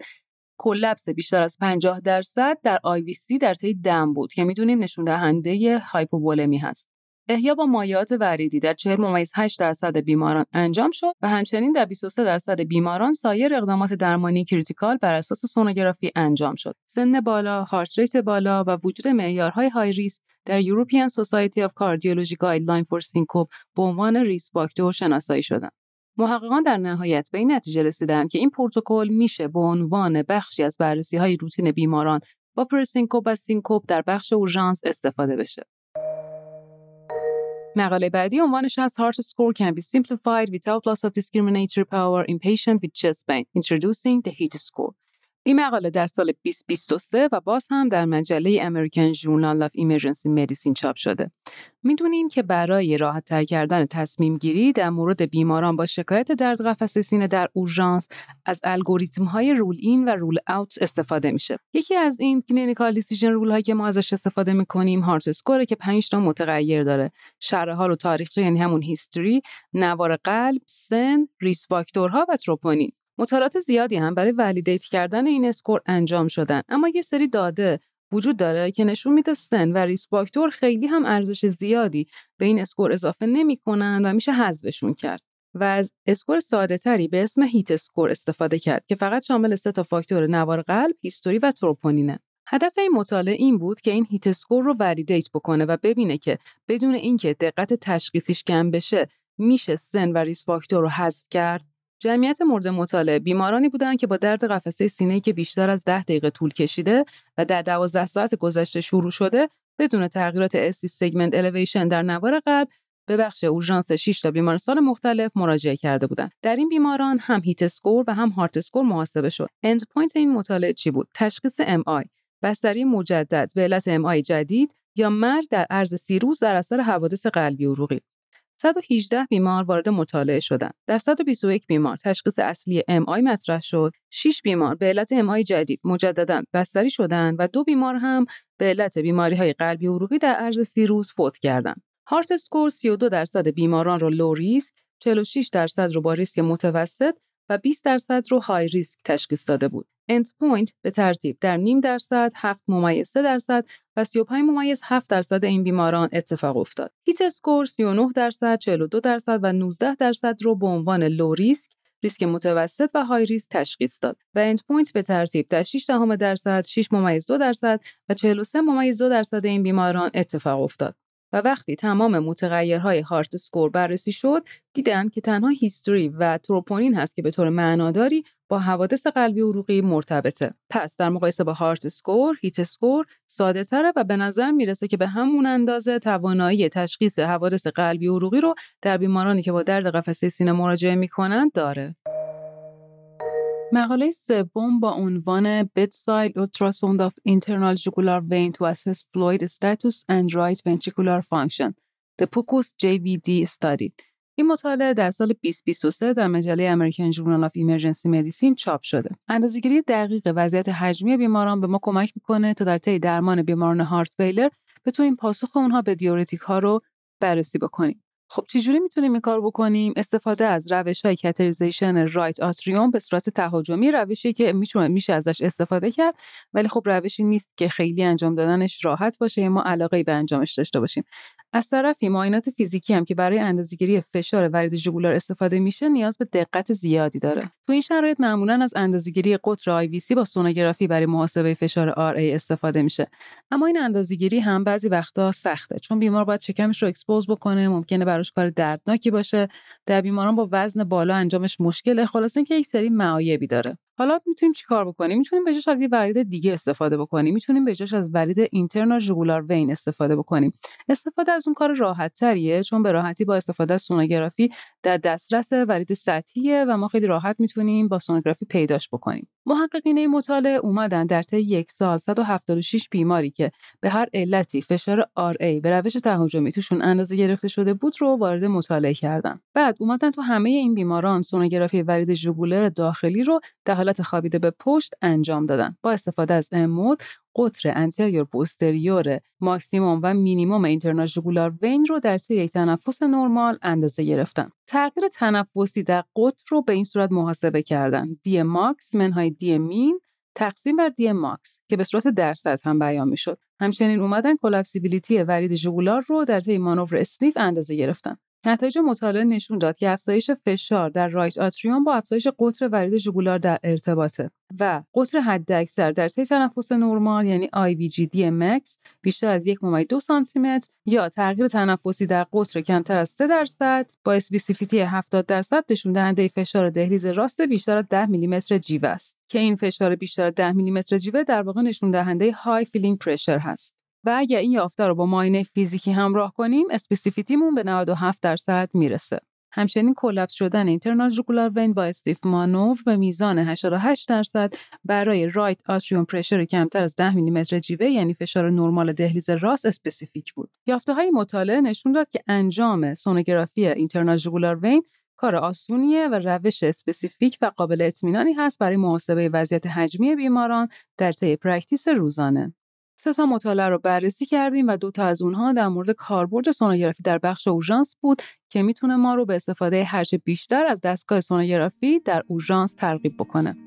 collapse بیشتر از 50 درصد در IVC در طی دم بود که می‌دونیم نشون دهنده هایپوولمی هست. احیا با مایعات وریدی در 40 ممیز 8 درصد بیماران انجام شد و همچنین در 23 درصد بیماران سایر اقدامات درمانی critical بر اساس سونوگرافی انجام شد. سن بالا، heart rate بالا و وجود معیارهای high risk در European Society of Cardiology Guideline for Syncope به عنوان risk factor شناسایی شدند. محققان در نهایت به این نتیجه رسیدند که این پروتکل میشه به عنوان بخشی از بررسی های روتین بیماران با presyncope و syncope در بخش اورژانس استفاده بشه. مقاله بعدی عنوانش هست HEART score can be simplified without loss of discriminatory power in patient with chest pain, introducing the HET score. این مقاله در سال 2023 و باز هم در مجله American Journal of Emergency Medicine چاپ شده. می‌دونیم که برای راحت تر کردن تصمیم گیری در مورد بیماران با شکایت درد قفسه سینه در اورژانس از الگوریتم های rule in و rule out استفاده میشه. یکی از این clinical decision rule هایی که ما ازش استفاده می‌کنیم HEART score ه که 5 تا متغیر داره. شرح حال و تاریخچه یعنی همون history، نوار قلب، سن، risk factor ها و تروپونین. مطالعات زیادی هم برای validate کردن این score انجام شدن. اما یه سری داده وجود داره که نشون میده سن و risk factor خیلی هم ارزش زیادی به این score اضافه نمی‌کنن و میشه حذفشون کرد. و از score ساده تری به اسم HET score استفاده کرد که فقط شامل سه تا فاکتور نوار قلب، history و تروپونینه. هدف این مطالعه این بود که این HET score رو validate بکنه و ببینه که بدون اینکه دقت تشخیصیش کم بشه میشه سن و risk factor رو حذف کرد؟ جمعیت مورد مطالعه بیمارانی بودند که با درد قفسه سینه‌ای که بیشتر از 10 دقیقه طول کشیده و در 12 ساعت گذشته شروع شده بدون تغییرات ST segment elevation در نوار قلب به بخش اورژانس 6 تا بیمارستان مختلف مراجعه کرده بودند. در این بیماران هم HET score و هم HEART score محاسبه شد. end point این مطالعه چی بود؟ تشخیص MI، بستری مجدد به علت MI جدید یا مرگ در عرض سی روز در اثر حوادث قلبی عروقی. 118 بیمار وارد مطالعه شدند. در 121 بیمار تشخیص اصلی MI مطرح شد. 6 بیمار به علت MI جدید مجددا بستری شدند و دو بیمار هم به علت بیماری های قلبی عروقی در عرض سی روز فوت کردند. HEART score 32 درصد بیماران را low risk، 46 درصد رو با ریسک متوسط و 20 درصد رو high risk تشخیص داده بود. end point به ترتیب در نیم درصد، 7 ممیز 3 درصد و 35 ممیز 7 درصد این بیماران اتفاق افتاد. HET score 39 درصد، 42 درصد و 19 درصد رو به عنوان low risk ریسک متوسط و high risk تشخیص داد و end point به ترتیب در 6 دهم درصد، 6 ممیز 2 درصد و 43 ممیز 2 درصد این بیماران اتفاق افتاد. و وقتی تمام متغیرهای HEART score بررسی شد دیدن که تنها history و تروپونین هست که به طور معناداری با حوادث قلبی عروقی مرتبطه. پس در مقایسه با HEART score HET score ساده تره و به نظر می‌رسه که به همون اندازه توانایی تشخیص حوادث قلبی عروقی رو در بیمارانی که با درد قفسه سینه مراجعه می‌کنند داره. مقاله سوم با عنوان Bedside Ultrasound of Internal Jugular Vein to Assess Fluid Status and Right Ventricular Function The POCUS JVD Study این مطالعه در سال 2023 در مجله American Journal of Emergency Medicine چاپ شده. اندازه‌گیری دقیق وضعیت حجمی بیماران به ما کمک می‌کنه تا در طی درمان بیماران heart failure بتونیم پاسخ اونها به دیورتیک ها رو بررسی بکنیم. خب چجوری می‌تونیم این کار بکنیم؟ استفاده از روش های catheterization right atrium به صورت تهاجمی روشی که می‌تونه میشه ازش استفاده کرد ولی خب روشی نیست که خیلی انجام دادنش راحت باشه. یا ما علاقه به انجامش داشته باشیم. از طرفی معاینات فیزیکی هم که برای اندازهگیری فشار ورید ژوگولار استفاده میشه نیاز به دقت زیادی داره. تو این شرایط معمولا از اندازهگیری قطر IVC با سونوگرافی برای محاسبه فشار RA استفاده میشه. اما این اندازهگیری هم بعضی وقتا سخته چون بیمار باید شکمش رو expose بکنه ممکنه براش کار دردناکی باشه. در بیماران با وزن بالا انجامش مشکله. خلاصه اینکه یک سری معایبی داره. حالا می‌تونیم چیکار بکنیم؟ می‌تونیم بجاش از یه ورید دیگه استفاده بکنیم. می‌تونیم بجاش از ورید internal jugular vein استفاده بکنیم. استفاده از اون کار راحت تریه چون به راحتی با استفاده از سونوگرافی در دسترس ورید سطحیه و ما خیلی راحت می‌تونیم با سونوگرافی پیداش بکنیم. محققین این مطالعه اومدن در طی یک سال 176 بیماری که به هر علتی فشار RA به روش تهاجمی توشون اندازه گرفته شده بود رو وارد مطالعه کردن. بعد اومدن تو همه این بیماران سونوگرافی ورید ژوگولر داخلی رو در خوابیده به پشت انجام دادن با استفاده از امود قطر anterior posterior maximum و minimum internal jugular vein رو در طی یک تنفس نرمال اندازه گرفتن. تغییر تنفسی در قطر رو به این صورت محاسبه کردن. D max منهای D min تقسیم بر D max که به صورت درصد هم بیان می‌شد. همچنین اومدن collapsibility ورید ژوگولار رو در طی مانور sniff اندازه گرفتن. نتایج مطالعه نشون داد که افزایش فشار در right atrium با افزایش قطر ورید ژوگولار در ارتباطه و قطر حداکثر در طی تنفس نرمال یعنی D max بیشتر از یک ممیز دو سانتی متر یا تغییر تنفسی در قطر کمتر از 3 درصد با specificity 70 درصد نشون دهنده فشار دهلیز راست بیشتر از 10 میلیمتر جیوه است که این فشار بیشتر از 10 میلیمتر جیوه در واقع نشون دهنده high filling pressure هست. و اگر این یافته رو با معاینه فیزیکی همراه کنیم specificity مون به 97 درصد می‌رسه. همچنین collapse شدن internal jugular vein با sniff maneuver به میزان 88 درصد برای right atrium pressure کمتر از 10 میلیمتر جیوه یعنی فشار نرمال دهلیز راست specific بود. یافته های مطالعه نشون داد که انجام سونوگرافی internal jugular vein کار آسونیه و روش specific و قابل اطمینانی هست برای محاسبه وضعیت حجمی بیماران در طی practice روزانه. سه تا مطالعه رو بررسی کردیم و دو تا از اونها در مورد کاربرد سونوگرافی در بخش اورژانس بود که می‌تونه ما رو به استفاده هرچه بیشتر از دستگاه سونوگرافی در اورژانس ترغیب بکنه.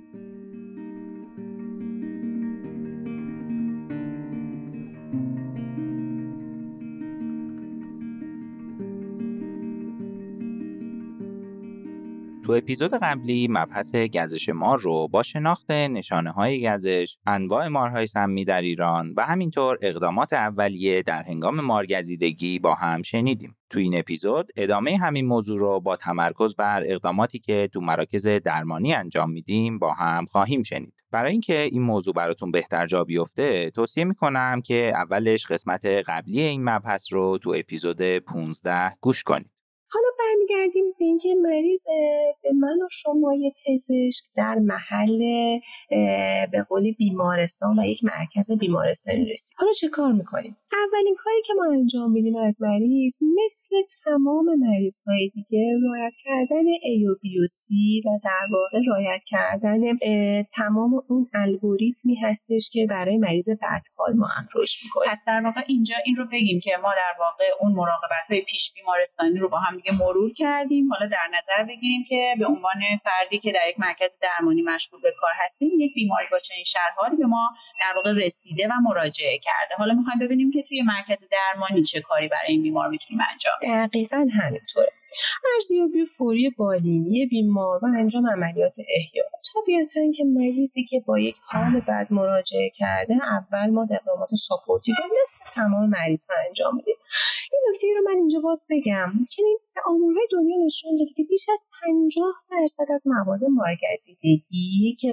تو اپیزود قبلی مبحث گزش مار رو با شناخت نشانه های گزش، انواع مارهای سمی در ایران و همینطور اقدامات اولیه در هنگام مارگزیدگی با هم شنیدیم. تو این اپیزود ادامه همین موضوع رو با تمرکز بر اقداماتی که تو مراکز درمانی انجام میدیم با هم خواهیم شنید. برای اینکه این موضوع براتون بهتر جا بیفته توصیه می‌کنم که اولش قسمت قبلی این مبحث رو تو اپیزود 15 گوش کنید. حالا برمیگردیم به اینکه مریض به من و شما یه پزشک در محل به قولی بیمارستان و یک مرکز بیمارستانی رسید. حالا چه کار می‌کنیم؟ اولین کاری که ما انجام میدیم از مریض مثل تمام مریض های دیگه رایت کردن A و در واقع رایت کردن تمام اون الگوریتمی هستش که برای مریض بدحال ما اپروچ می‌کنیم. پس در واقع اینجا این رو بگیم که ما در واقع اون مراقبت های پیش بیمارستانی رو با هم دیگه مرور کردیم. حالا در نظر بگیریم که به عنوان فردی که در یک مرکز درمانی مشغول به کار هستیم یک بیماری با چنین شرحالی به ما در واقع رسیده و مراجعه کرده. حالا می‌خوایم ببینیم که توی مرکز درمانی چه کاری برای این بیمار می‌تونیم انجام دقیقا همینطوره. ارزیابی فوری بالینی بیمار و انجام عملیات احیا. طبیعتا که مریضی که با یک حال بد مراجعه کرده اول ما اقدامات ساپورتی رو مثل تمام مریض ها انجام میدیم. این نکته رو من اینجا باز بگم که آمارهای دنیا نشون داده که بیش از 50 درصد از مواد مارگزیدگی که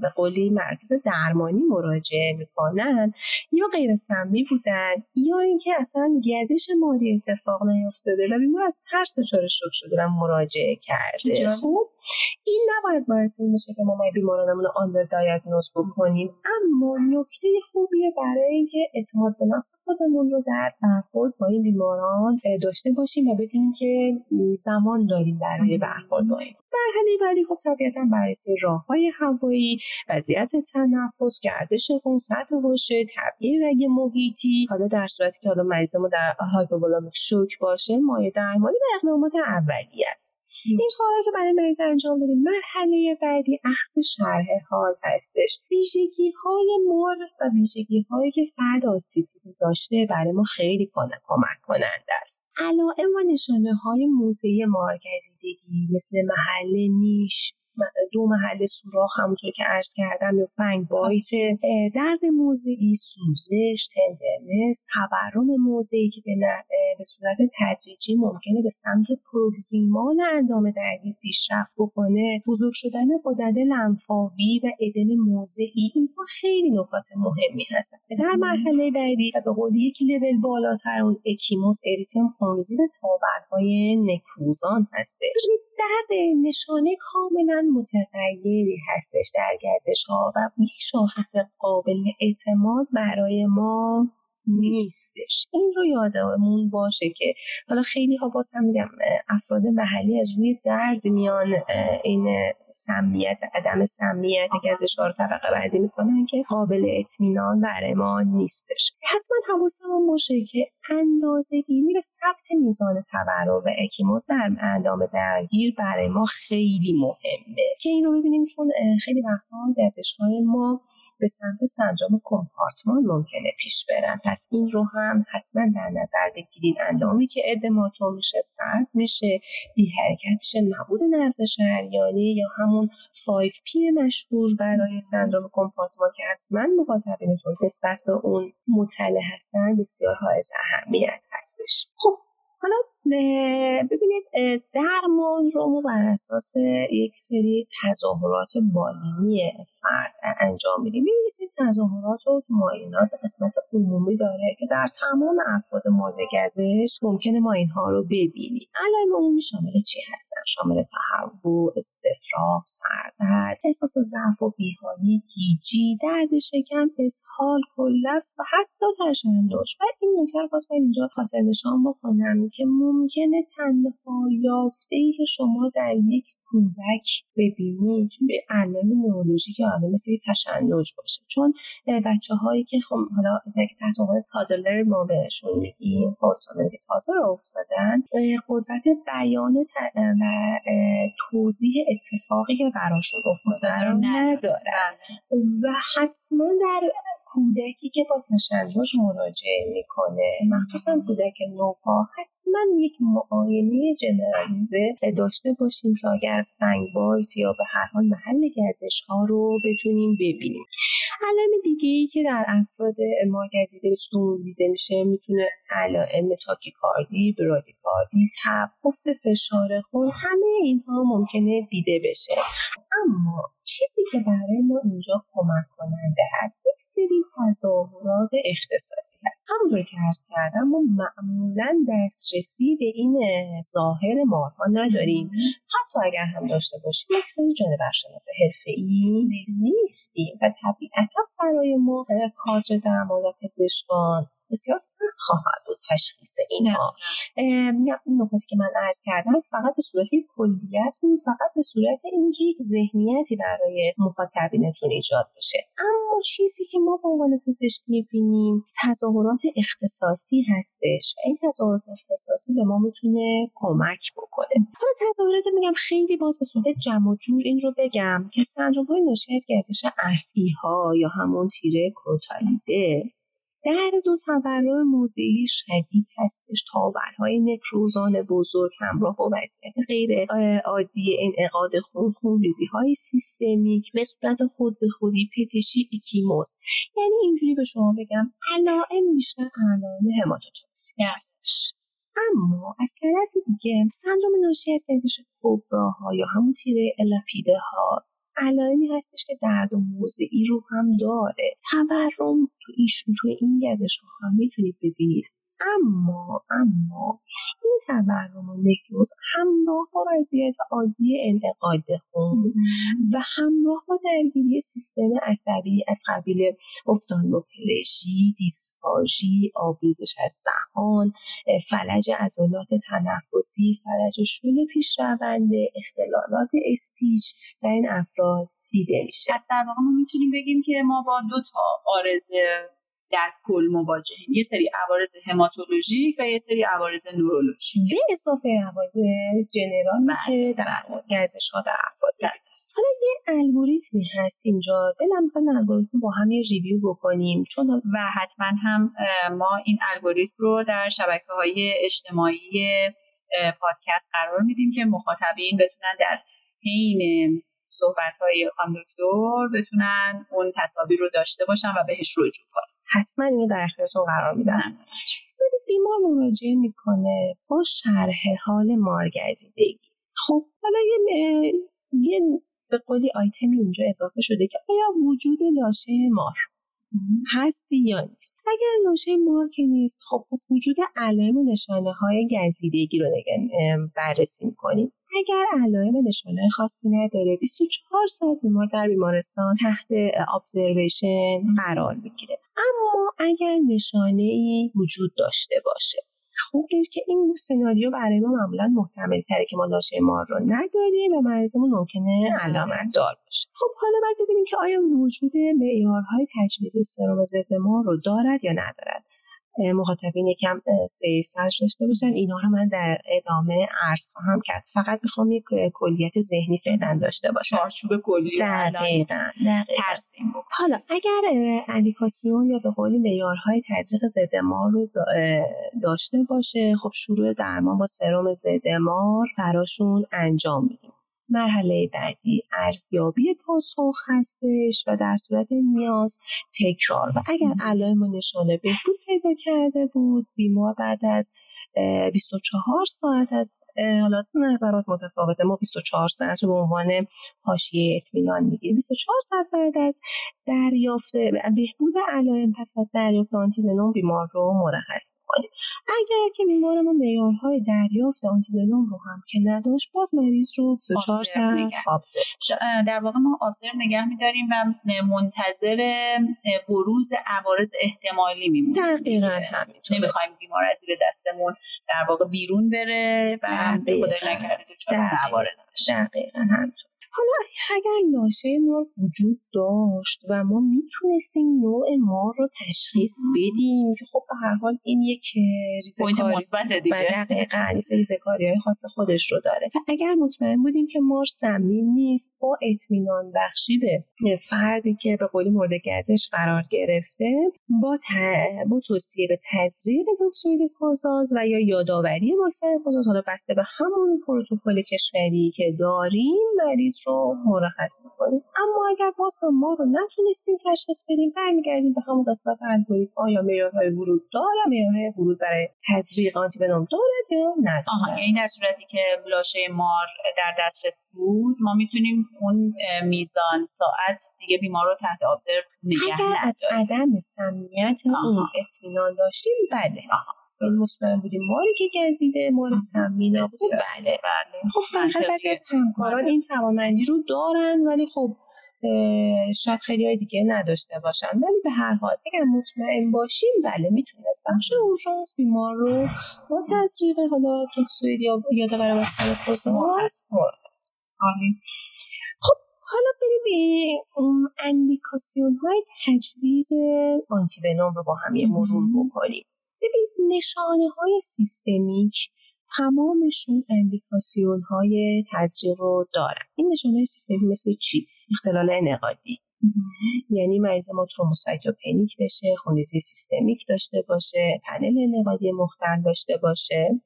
به قولی مرکز درمانی مراجعه می‌کنن یا غیر سمی بودن یا اینکه اصلا گزش مالی اتفاق نیفتاده و بیمار از ترس دچار شوک شده و مراجعه کرده. خب این نباید باعث این بشه که ما بیمارانمون رو آندر دایگنوز بکنیم. اما نکته خوبیه برای اینکه اعتماد به نفس خودمون رو در برخورد با این بیماران داشته باشیم و بدونیم که زمان داریم برای برخورد با این. مرحله بعدی خب طبیعتا بررسی راه هوایی وضعیت تنفس گردش خون سطح هوش تبعیض رگ محیطی. حالا در صورتی که حالا مریض ما در هایپوولامیک شوک باشه مایه درمانی و اقدامات اولیه است. این کارا که برای مریض انجام بدیم مرحله بعدی اخذ شرح حال هستش. ویژگی های مر و ویژگی هایی که فرد آسیب داشته برای ما خیلی کمک کننده است. علائم و نشانه های موضعی مارگزیدگی مثل محل نیش دو محل سوراخ همونطور که عرض کردم یا فنگ بایت. درد موضعی سوزش تندرنس تورم موضعی که به, به صورت تدریجی ممکنه به سمت پروگزیمال اندام درگیر پیشرفت بکنه. بزرگ شدن غدد لنفاوی و ادم موضعی اینها خیلی نکات مهمی هستن در مرحله بعدی و به قول یک لول بالاتر اون اکیموس اریتم خونریزی و تابرهای نکروزان هستش. درد نشانه کاملا متغیری هستش در گزش ها و یک شاخص قابل اعتماد برای ما نیستش. این رو یادمون باشه که حالا خیلی ها باز هم میگم افراد محلی از روی درد میان این سمیت عدم سمیت که از اشاره طبقه بندی می‌کنن که قابل اطمینان برای ما نیستش. حتما حواسمون باشه که اندازه گیری و ثبت میزان تورم و اکیموز در اندام درگیر برای ما خیلی مهمه. که این رو ببینیم چون خیلی وقتا گزش های ما به سمت سنجام کمپارتمان ممکنه پیش برن. پس این رو هم حتما در نظر بگیرید اندامی که ادماتوم میشه سرد میشه بی حرکت میشه نبود نبض شریانی یا همون 5P مشهور برای سندروم کمپارتمان که حتما مخاطبینتون نسبت به اون مطلع هستن بسیار حائز اهمیت هستش. خب حالا ببینید درمان رو بر اساس یک سری تظاهرات بالینی فرد انجام میدیم. این سری تظاهرات و معاینات قسمت عمومی داره که در تمام افراد مورد گزش ممکنه ما اینها رو ببینیم. علائم عمومی شامل چی هستن؟ شامل تهوع استفراغ سردرد احساس ضعف و بیحالی گیجی درد شکم اسهال کلفس و حتی تشنج. و این نکته باز من اینجا خاطر نشان بکنم که ممکنه تنها یافته ای که شما در یک کودک ببینید به علائم نورولوژیک حالا مثل تشنج باشه. چون بچه هایی که خب حالا تحت عنوان تادلر ما بهشون میگیم که تازه رو افتادن قدرت بیان و توضیح اتفاقی که براشون افتاده رو ندارن. و حتما در کودکی که با تشنج مراجعه می‌کنه مخصوصا کودک نوپا حتما یک معاینه جنرالیزه داشته باشیم که اگر فنگ بایت یا به هر حال محل گزش ها رو بتونیم ببینیم. علائم دیگه ای که در افراد ما گزیده دیده میشه می‌تونه علائم تاکیکاردی برادیکاردی تب افت فشار خون همه اینها ممکنه دیده بشه. اما چیزی که برای ما اینجا کمک کننده هست یک سری تظاهرات اختصاصی هست همونطور که عرض کردم ما معمولا دسترسی به این ظاهر مارها نداریم. حتی اگر هم داشته باشیم یک سری جانورشناس حرفهای نیستیم. و طبیعتا برای ما کادر درمان و پزشکان بسیار سخت خواهد بود تشخیص اینها. این نکاتی که من عرض کردم فقط به صورت کلیت بود فقط به صورت اینکه یک ذهنیتی برای مخاطبینتون ایجاد بشه. اما چیزی که ما به عنوان پزشک می‌بینیم تظاهرات اختصاصی هستش و این تظاهرات اختصاصی به ما می‌تونه کمک بکنه. حالا تظاهرات میگم خیلی باز به صورت جمع و جور این رو بگم که سندروم های ناشی از گزش افعی ها یا همون تیره کروتالیده درد و تورم موضعی شدید هستش تاورهای نکروزان بزرگ همراه با وضعیت غیر عادی انعقاد خون خونریزی های سیستمیک به صورت خود به خودی پتشی اکیموس یعنی اینجوری به شما بگم علائم بیشتر علائم هماتوتوکسی هستش. اما از طرف دیگه سندروم ناشی از گزش کبراها یا همون تیره الاپیده ها علائمی هستش که درد و موضعی رو هم داره. تورم تو, تو این گزش هم می‌تونید ببینید. اما اما این تورم و نکروز همراه با وضعیت عادی انعقاد خون و همراه با درگیری سیستم عصبی از قبیل افتالموپلژی دیسفاژی آبریزش از دهان فلج عضلات تنفسی فلج شل پیشرونده اختلالات اسپیچ در این افراد دیده میشه. پس در واقع ما می‌تونیم بگیم که ما با دو تا آرزه در کل مواجهیم. یه سری عوارض هماتولوژیک و یه سری عوارض نورولوژیک به اضافه عوارض جنرالی بله، که در بله. گزش ها در افراد حالا یه الگوریتمی هست اینجا. دلم می‌خواد الگوریتم با هم یه ریویو بکنیم. چون و حتما هم ما این الگوریتم رو در شبکه های اجتماعی پادکست قرار میدیم که مخاطبین بتونن در حین صحبت های خانم دکتر بتونن اون تصاویر رو داشته باشن و بهش رجوع کنن. حتما اینو در اختیارتون قرار میدم. بیمار مراجعه می‌کنه با شرح حال مارگزیدگی. خب حالا یه, یه به قولی آیتمی اونجا اضافه شده که آیا وجود لاشه مار هستی یا نیست؟ اگر لاشه مار که نیست خب پس وجود علائم و نشانه های گزیدگی رو بررسی می‌کنیم. اگر علائم نشانه خاصی نداره 24 ساعت بیمار در بیمارستان تحت ابزرویشن قرار می‌گیره. اما اگر نشانه ای وجود داشته باشه خوب که این سناریو برای ما معمولا محتمل تره که ما لاشه مار رو نداریم و مریضمون ممکنه علامت دار باشه. خب حالا باید ببینیم که آیا وجود معیارهای تجویز سرم ضد مار رو دارد یا ندارد. مخاطبین یکم سه سرش داشته باشن. اینا رو من در ادامه عرض خواهم کرد. فقط می‌خوام یک کلیت ذهنی فعلا داشته باشم. چارچوب کلی دقیقا ترسیم حالا اگر اندیکاسیون یا به قولی معیارهای تزریق ضد مار رو داشته باشه خب شروع درمان با سرم ضد مار براشون انجام میدیم. مرحله بعدی ارزیابی پاسخ هستش و در صورت نیاز تکرار. و اگر علائم و نشانه بهبود کرده بود. بیمار بعد از 24 ساعت از حالا نظرات متفاوته. ما 24 ساعت رو به عنوان حاشیه اطمینان می‌گیریم. 24 ساعت بعد از دریافت بهبود علائم پس از دریافت آنتیبنوم بیمار رو مرخص می‌کنیم اگر که بیمار ما معیارهای دریافت آنتیبنوم رو هم که نداشت باز مریض رو 24 ساعت در واقع ما ابزرو نگه میداریم و منتظر بروز عوارض احتمالی میمونیم. دقیقا همینطور. نمی‌خوایم بیمار از زیر دستمون در واقع بیرون بره و خدای نکرده دچار عوارض بشه. دقیقا همینطور. حالا اگر لاشه مار وجود داشت و ما می‌تونستیم نوع مار رو تشخیص بدیم که خب به هر حال این یک ریزکاری مثبت دیگه. دقیقا ریزکاری های خاص خودش رو داره. و اگر مطمئن بودیم که مار سمی نیست با اطمینان بخشی به فردی که به قولی مورد گزش قرار گرفته با, با توصیه به تزریق توکسوید کوزاز و یا یادآوری واکسن کوزاز حالا بسته به همون پروتکل کشوری که داریم مریض رو مرخص می‌کنیم. اما اگر باز هم ما رو نتونستیم تشخیص بدیم برمیگردیم به همون قسمت الگوریتم. آیا معیارهای ورود داره معیارهای ورود برای تزریق آنتیونوم دارد یا نداره آها یعنی در صورتی که لاشه مار در دسترس بود ما می‌تونیم اون میزان ساعت دیگه بیمار رو تحت ابزرو نگه اگر از عدم سمیت اون اطمینان داشتیم بله. آها. مطمئن بودیم ماری که گزیده مار سمی نبود بله بله. خب بعضی از همکاران این توانمندی رو دارن ولی خب شاید خیلی های دیگه نداشته باشن. ولی به هر حال اگر مطمئن باشیم بله می‌تونیم از بخش اورژانس بیمار رو با تزریق حالا toxoid یا یادآور واکسن کزاز مرخص خب حالا بریم به اندیکاسیون های تجویز آنتی رو با هم یه مرور بکنیم. ببین نشانه های سیستمیک تمامشون اندیکاسیون های تزریق رو دارن. این نشانه های سیستمیک مثل چی؟ اختلال انعقادی یعنی مریض ما thrombocytopenic بشه خونریزی سیستمیک داشته باشه پنل انعقادی مختل داشته باشه.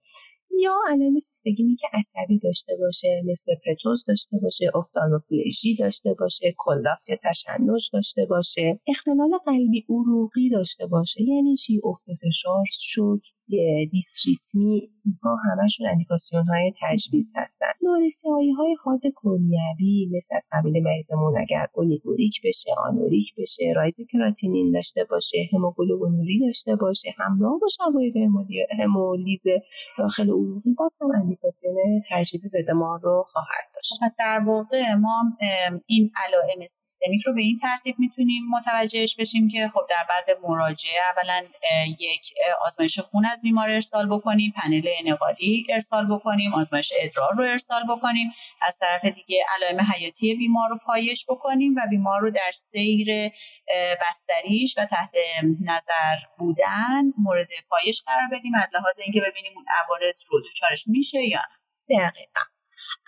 یا علائم سیستمیک عصبی داشته باشه مثل پتوز داشته باشه افتالموپلژی داشته باشه collapse یا تشنج داشته باشه. اختلال قلبی عروقی داشته باشه. یعنی چی؟ افت فشار شوک دیسریتمی. اینها همشون اندیکاسیون های تجویز هستن. نارسایی های حاد کلیوی مثل از قبیل مریضمون اگر oliguric بشه anuric بشه rise کراتینین داشته باشه هموگلوبینوری داشته باشه همراه با شواهد همولیز داخل عروقی باز هم اندیکاسیون تجویز ضد مار رو خواهد داشت. پس در واقع ما این علائم سیستمیک رو به این ترتیب می‌تونیم متوجهش بشیم که خب در بعد مراجعه اولا یک آزمایش خون از بیمار ارسال بکنیم پنل انقادی ارسال بکنیم آزمایش ادرار رو ارسال بکنیم از طرف دیگه علائم حیاتی بیمار رو پایش بکنیم و بیمار رو در سیر بستریش و تحت نظر بودن مورد پایش قرار بدیم از لحاظ اینکه ببینیم اون عوارض رو دچارش میشه یا نه. دقیقا.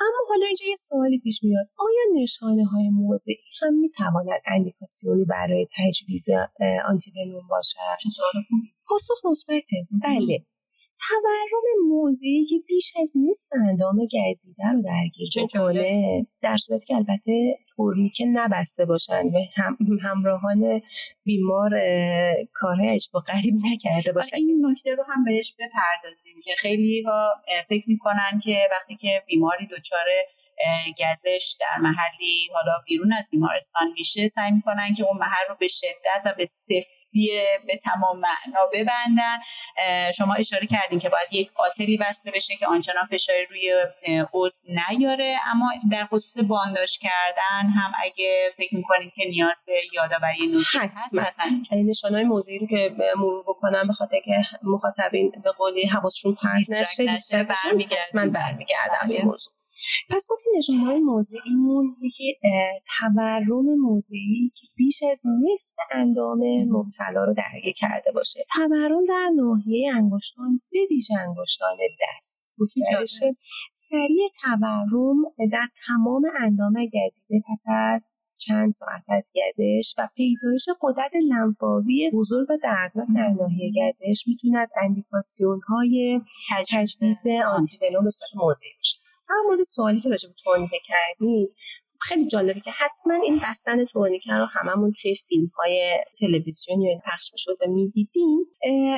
اما حالا اینجا یه سوالی پیش میاد. آیا نشانه های موضعی هم می‌تواند اندیکاسیونی برای تجویز آنتیبنوم باشد؟ چه سوال پاسخ مثبته. بله. تورم موضعی که بیش از نصف اندام گزیده رو درگیر بکنه در صورتی که البته که نبسته باشن و هم همراهان بیمار کارهای عجب و غریب نکرده باشن. این نکته رو هم بهش بپردازیم که خیلی ها فکر می‌کنن که وقتی که بیماری دچار گزش در محلی حالا بیرون از بیمارستان میشه سعی می‌کنن که اون محل رو به شدت و به سفتی به تمام معنا ببندن. شما اشاره کردین که باید یک آتری بسته بشه که آنچنان فشاری روی عضو نیاره. اما در خصوص بانداش کردن هم اگه فکر می‌کنید که نیاز به یادآوری نکته هست نشانه های موضعی رو که مرور بکنم به خاطر که مخاطبین به قولی حواسشون پرت نشه برمیگردم برمیگردم این موضوع. پس گفتیم نشانه های موضعیمون یکی تورم موضعی که بیش از نصف اندام مبتلا رو درگیر کرده باشه. تورم در ناحیه انگشتان به ویژه انگشتان دست. گسترش سریع تورم در تمام اندام گزیده پس از چند ساعت از گزش و پیدایش قدرت لنفاوی بزرگ و دردناک در ناحیه گزش می‌تونه از اندیکاسیون های تجویز آنتیولون به صورت موضعی باشه. در مورد سوالی که راجع به تورنیکه کردید خیلی جالبه که حتما این بستن تورنیکه رو هممون توی فیلم های تلویزیون یا پخش می‌شد می‌دیدیم.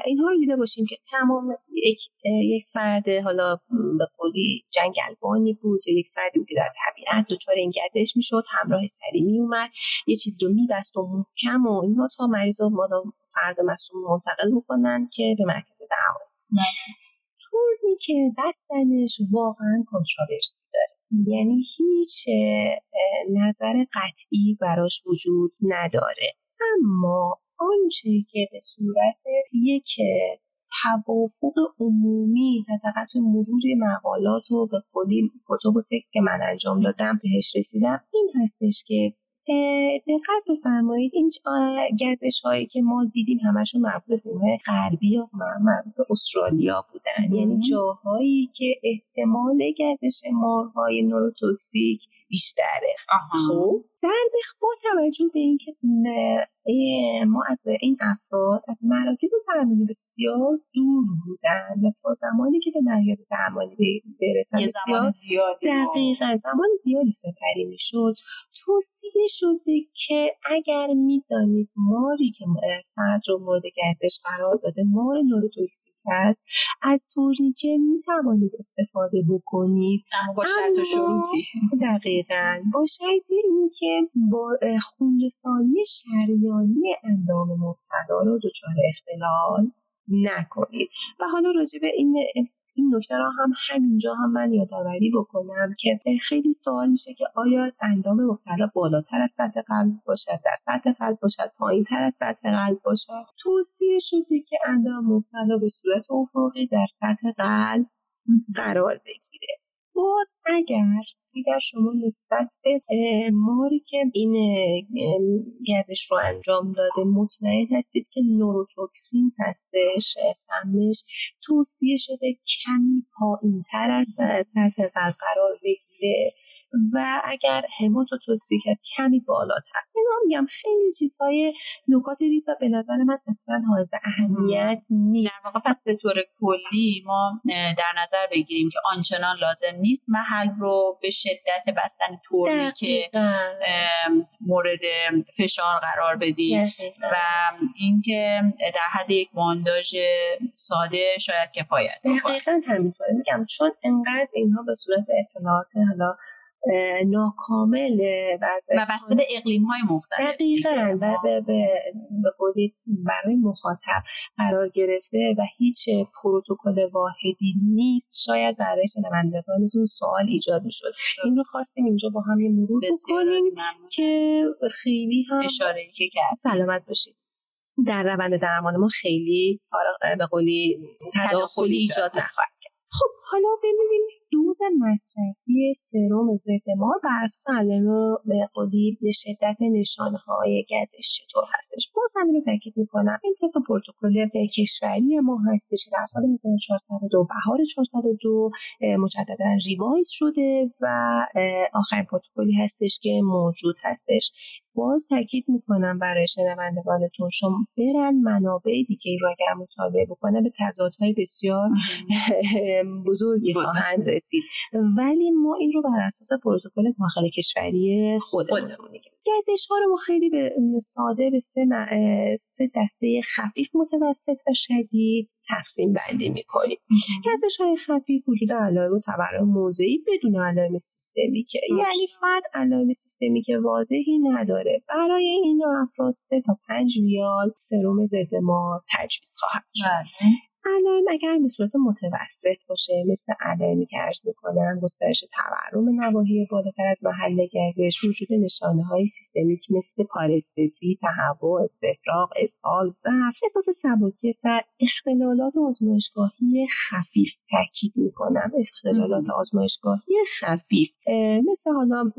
اینها رو دیده باشیم که تمام یک یک فرد حالا به قولی جنگلبانی بود یا یک فردی بود که در طبیعت دچار این گزش می‌شد همراه سری میومد یه چیز رو میبست و محکم و اینها تا مریض و مادام فرد مسئول منتقل بکنن که به مرکز درمان طوری که بستنش واقعا کنتراورسی داره. یعنی هیچ نظر قطعی براش وجود نداره. اما آنچه که به صورت یک توافق عمومی حداقل توی مرور مقالات و به کلی کتب و تکست که من انجام دادم بهش رسیدم این هستش که دقت بفرمایید این گزش هایی که ما دیدیم همشون مربوط به فیلم غربی یا مربوط به استرالیا بودن. یعنی جاهایی که احتمال گزش مارهای نوروتوکسیک بیشتره. خب؟ در با توجه به اینکه ما از این افراد از مراکز درمانی بسیار دور بودن و تا زمانی که به مرکز درمانی برسن بسیار دقیقا زمان زیادی سپری می‌شد. توصیه شده که اگر می‌دانید ماری که فرد رو مورد گزش قرار داده مار نوروتوکسیک است از که می‌توانید استفاده بکنید. اما با شرط و شروطی. دقیقا. با شرط اینکه با خونرسانی شریانی اندام مبتلا رو دچار اختلال نکنید. و حالا راجع به این این نکته را هم همینجا هم من یادآوری بکنم که خیلی سوال میشه که آیا اندام مبتلا بالاتر از سطح قلب باشد در سطح قلب باشد پایین تر از سطح قلب باشد؟ توصیه شده که اندام مبتلا به صورت افقی در سطح قلب قرار بگیره. باز اگر اگر شما نسبت به ماری که این گزش رو انجام داده مطمئن هستید که نوروتوکسین هستش سمش توصیه شده کمی پایین تر از سطح قرار بگیره. و اگر هماتوتوکسیک از کمی بالاتر. اینا میگم خیلی چیزهای نکات ریز به نظر من اصلا حائز اهمیت نیست. در واقع پس به طور کلی ما در نظر بگیریم که آنچنان لازم نیست. محل رو به شدت بستن طوری که مورد فشار قرار بدیم و اینکه در حد یک بانداژ ساده شاید کفایت دقیقا همینطوره. میگم چون انقدر اینها به صورت اطلاعات حالا ناکامل و بسته به اقلیم های مختلف. دقیقا. و به, به, برای مخاطب قرار گرفته و هیچ پروتکل واحدی نیست. شاید برای شنوندگانتون سوال ایجاد می‌شد. این رو خواستیم اینجا با هم یه مرور بکنیم که خیلی هم اشاره که کرد سلامت باشید. در روند درمان ما خیلی به قولی تداخلی ایجاد نخواهد کرد. خب حالا ببینیم دوز مصرفی سرم ضد مار بر اساس علائم به قولی به شدت نشانهای گزش چطور هستش. باز همین رو تاکید می‌کنم. این طبق پروتکل کشوری ما هستش که در سال 1402 بهار 402 مجددا ریوایز شده و آخرین پروتکلی هستش که موجود هستش. باز تاکید می‌کنم برای شنوندگانتون شما برن منابع دیگه رو اگر مطالعه بکنه به تضادهای بسیار بزرگی خواهند رسید. ولی ما این رو بر اساس پروتکل داخل کشوری خودمون میگیم گزش ها رو ما خیلی به ساده به سه, سه دسته خفیف متوسط و شدید تقسیم بندی می‌کنیم. گزش های خفیف وجود علائم و تورم موضعی بدون علائم سیستمیکه یعنی فرد علائم سیستمیک واضحی نداره. برای این افراد سه تا پنج ریال سروم ضد مار تجویز خواهد شد. بله. علائم اگر به صورت متوسط باشه مثل علائمی که عرض می‌کنم گسترش تورم نواحی بالاتر از محل گزش وجود نشانه های سیستمیک مثل پارستزی تهوع استفراغ اسهال ضعف احساس سبکی سر اختلالات آزمایشگاهی خفیف تاکید می‌کنم. اختلالات آزمایشگاهی خفیف مثل حالا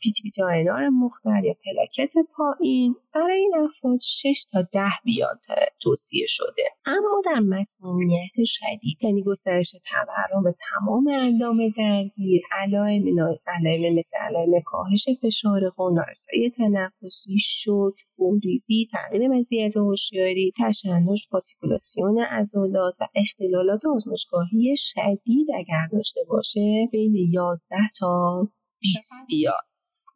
پیتی پیتی آینار مختر یا پلاکت پایین. برای این افراد 6 تا 10 بیاد توصیه شده. اما در مسمومیت شدید. یعنی گسترش تورم به تمام اندام درگیر علائم علائم مثل علائم کاهش فشار خون نارسایی تنفسی شوک خونریزی تغییر وضعیت هوشیاری تشنج فاسیکولاسیون عضلات و اختلالات آزمایشگاهی شدید اگر داشته باشه بین 11 تا 20 بیاد.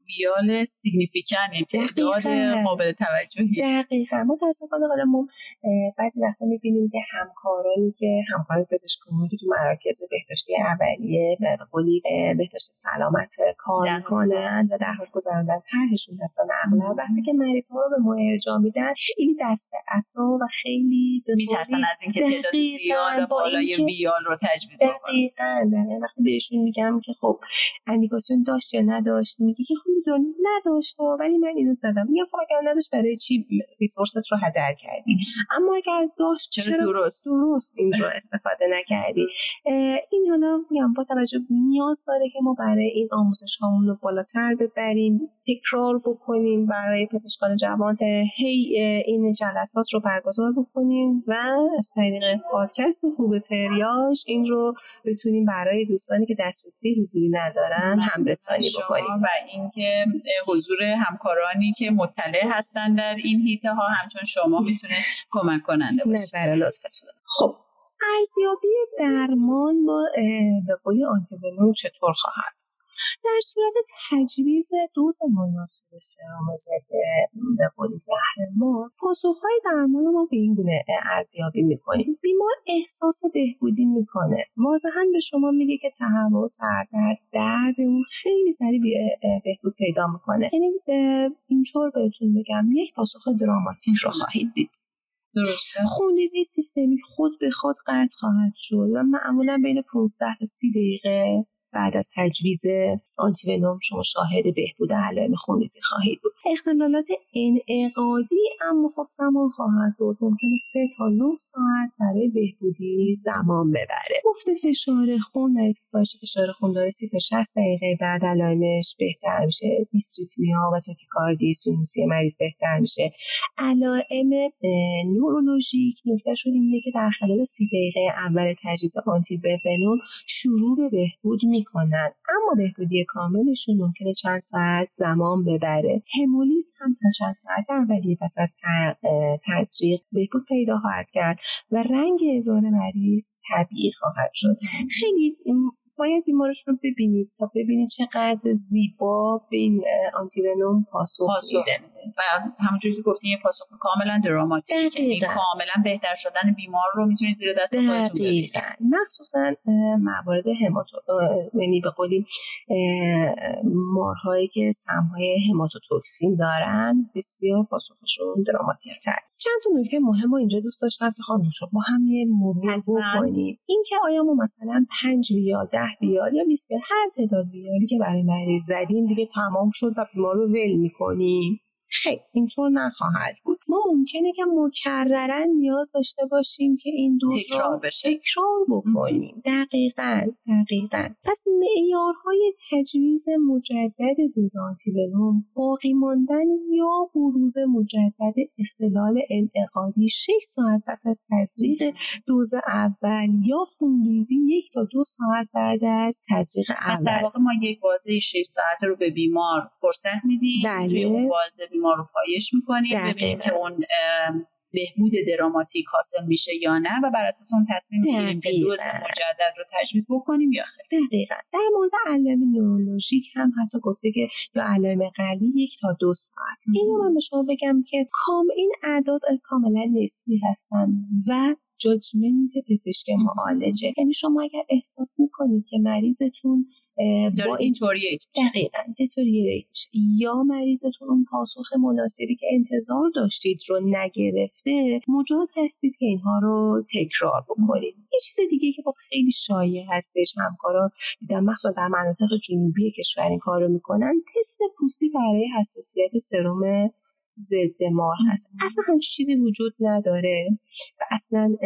بیال سیگنیفیکن تعداد قابل توجهی. دقیقا. متاسفانه حالا ما بعضی وقتا می‌بینیم که همکارانی که همکار پزشکانی که تو مراکز بهداشتی اولیه به قولی بهداشت سلامت کار می‌کنن و در حال گذراندن طرحشون هستن اغلب. وقتی که مریض ها رو به ما ارجاع میدن خیلی دست اصلا و خیلی میترسن از اینکه تعداد زیاد بالای ویال رو تجویز دقیقا. وقتی بهشون میگم که خب اندیکاسیون داشت یا نداشت میگه که خب می‌دونی نداشت ولی من اینو زدم. میگم خب اگر نداشت برای چی ریسورست رو هدر کردی؟ اما اگر داشت چرا, درست؟ درست این رو استفاده نکردی؟ این حالا میگم با توجه نیاز داره که ما برای این آموزش هامون رو بالاتر ببریم تکرار بکنیم برای پزشکان جوان هی این جلسات رو برگزار بکنیم و از طریق پادکست خوب تریاش این رو بتونیم برای دوستانی که دسترسی حضوری ندارن همرسانی بکنیم. و اینکه حضور همکارانی که مطلع هستن در این هیته ها همچون شما می‌تونه کمک کننده باشه. نظر لطفتون. خب. ارزیابی درمان با به آنتیبنوم چطور خواهد؟ در صورت تجویز دوز مناسب سرام ضد به قول زهر ما پاسخهای درمان ما به این گونه ارزیابی می‌کنیم. بیمار احساس بهبودی می‌کنه. واضحا به شما میگه که تهوع سردرد درد اون خیلی سریع بهبود پیدا می‌کنه. یعنی اینطور بهتون بگم یک پاسخ دراماتیک رو خواهید دید. درسته؟ خونریزی سیستمی خود به خود قطع خواهد شد و معمولا بین 15 تا 30 دقیقه بعد از تجویز آنتیونوم شما شاهد بهبود علائم خونریزی خواهید بود. اختلالات انعقادی اما خب زمان خواهد بود. ممکنه سه تا 9 ساعت برای بهبودی زمان ببره. افت فشار خون مریض که فشار خون داره 30 تا 60 دقیقه بعد علائمش بهتر میشه. دیستریتمیا و تاکیکاردی سینوسی مریض بهتر میشه. علائم نورولوژیک نکتهشون اینه که در خلال 30 دقیقه اول تجویز آنتی شروع به بهبود می‌کنن اما بهبودی کاملشون ممکنه چند ساعت زمان ببره. همولیز هم تا چند ساعت اولیه پس از تزریق بهبود پیدا خواهد کرد و رنگ ادرار مریض طبیعی خواهد شد. خیلی باید بیمارش رو ببینید تا ببینید چقدر زیبا به این آنتیونوم پاسخ, پاسخ میده. و همونجوری که گفتین یه پاسخ کاملا دراماتیک. یعنی کاملا بهتر شدن بیمار رو می‌تونید زیر دست خودتون ببینید مخصوصا موارد هماتو یعنی به قولی مارهایی که سمهای هماتوتوکسین دارن بسیار پاسخشون دراماتیک تر. چند تا نکته مهم رو اینجا دوست داشتم که خانم شما با هم یه مرور بکنیم. اینکه آیا ما مثلا 5 ریال 10 ریال یا 20 هر تعداد ریالی که برای مریض زدیم دیگه تمام شد و بیمار رو ول می‌کنیم. خیلی اینطور نخواهد بود. ما ممکنه که مکررن نیاز داشته باشیم که این دوز تکرار بشه. تکرار بکنیم. دقیقا دقیقا. پس معیارهای تجویز مجدد دوز آنتیونوم باقی ماندن یا بروز مجدد اختلال انعقادی 6 ساعت پس از تزریق دوز اول یا خونریزی یک تا دو ساعت بعد از تزریق اول پس در واقع ما یک بازه 6 ساعت رو به بیمار فرصت میدیم. بله. بازه بیمار رو پایش می‌کنیم ببینیم که اون بهبود دراماتیک حاصل میشه یا نه و بر اساس اون تصمیم می‌گیریم که دوز مجدد رو تجویز بکنیم یا خیر. دقیقا. در مورد علائم نورولوژیک هم حتی گفته که یا علائم قلبی یک تا دو ساعت. اینو من به شما بگم که کام این اعداد کاملا نسبی هستن و جاجمنت پزشک معالجه. یعنی شما اگر احساس می‌کنید که مریضتون با این دقیقا یا مریضتون اون پاسخ مناسبی که انتظار داشتید رو نگرفته مجاز هستید که اینها رو تکرار بکنید. یه چیز دیگه که باز خیلی شایع هستش همکارا دیدم مخصوصا در مناطق جنوبی کشور این کار رو می‌کنن تست پوستی برای حساسیت سرم ضد مار هست. اصلا همچین چیزی وجود نداره و اصلا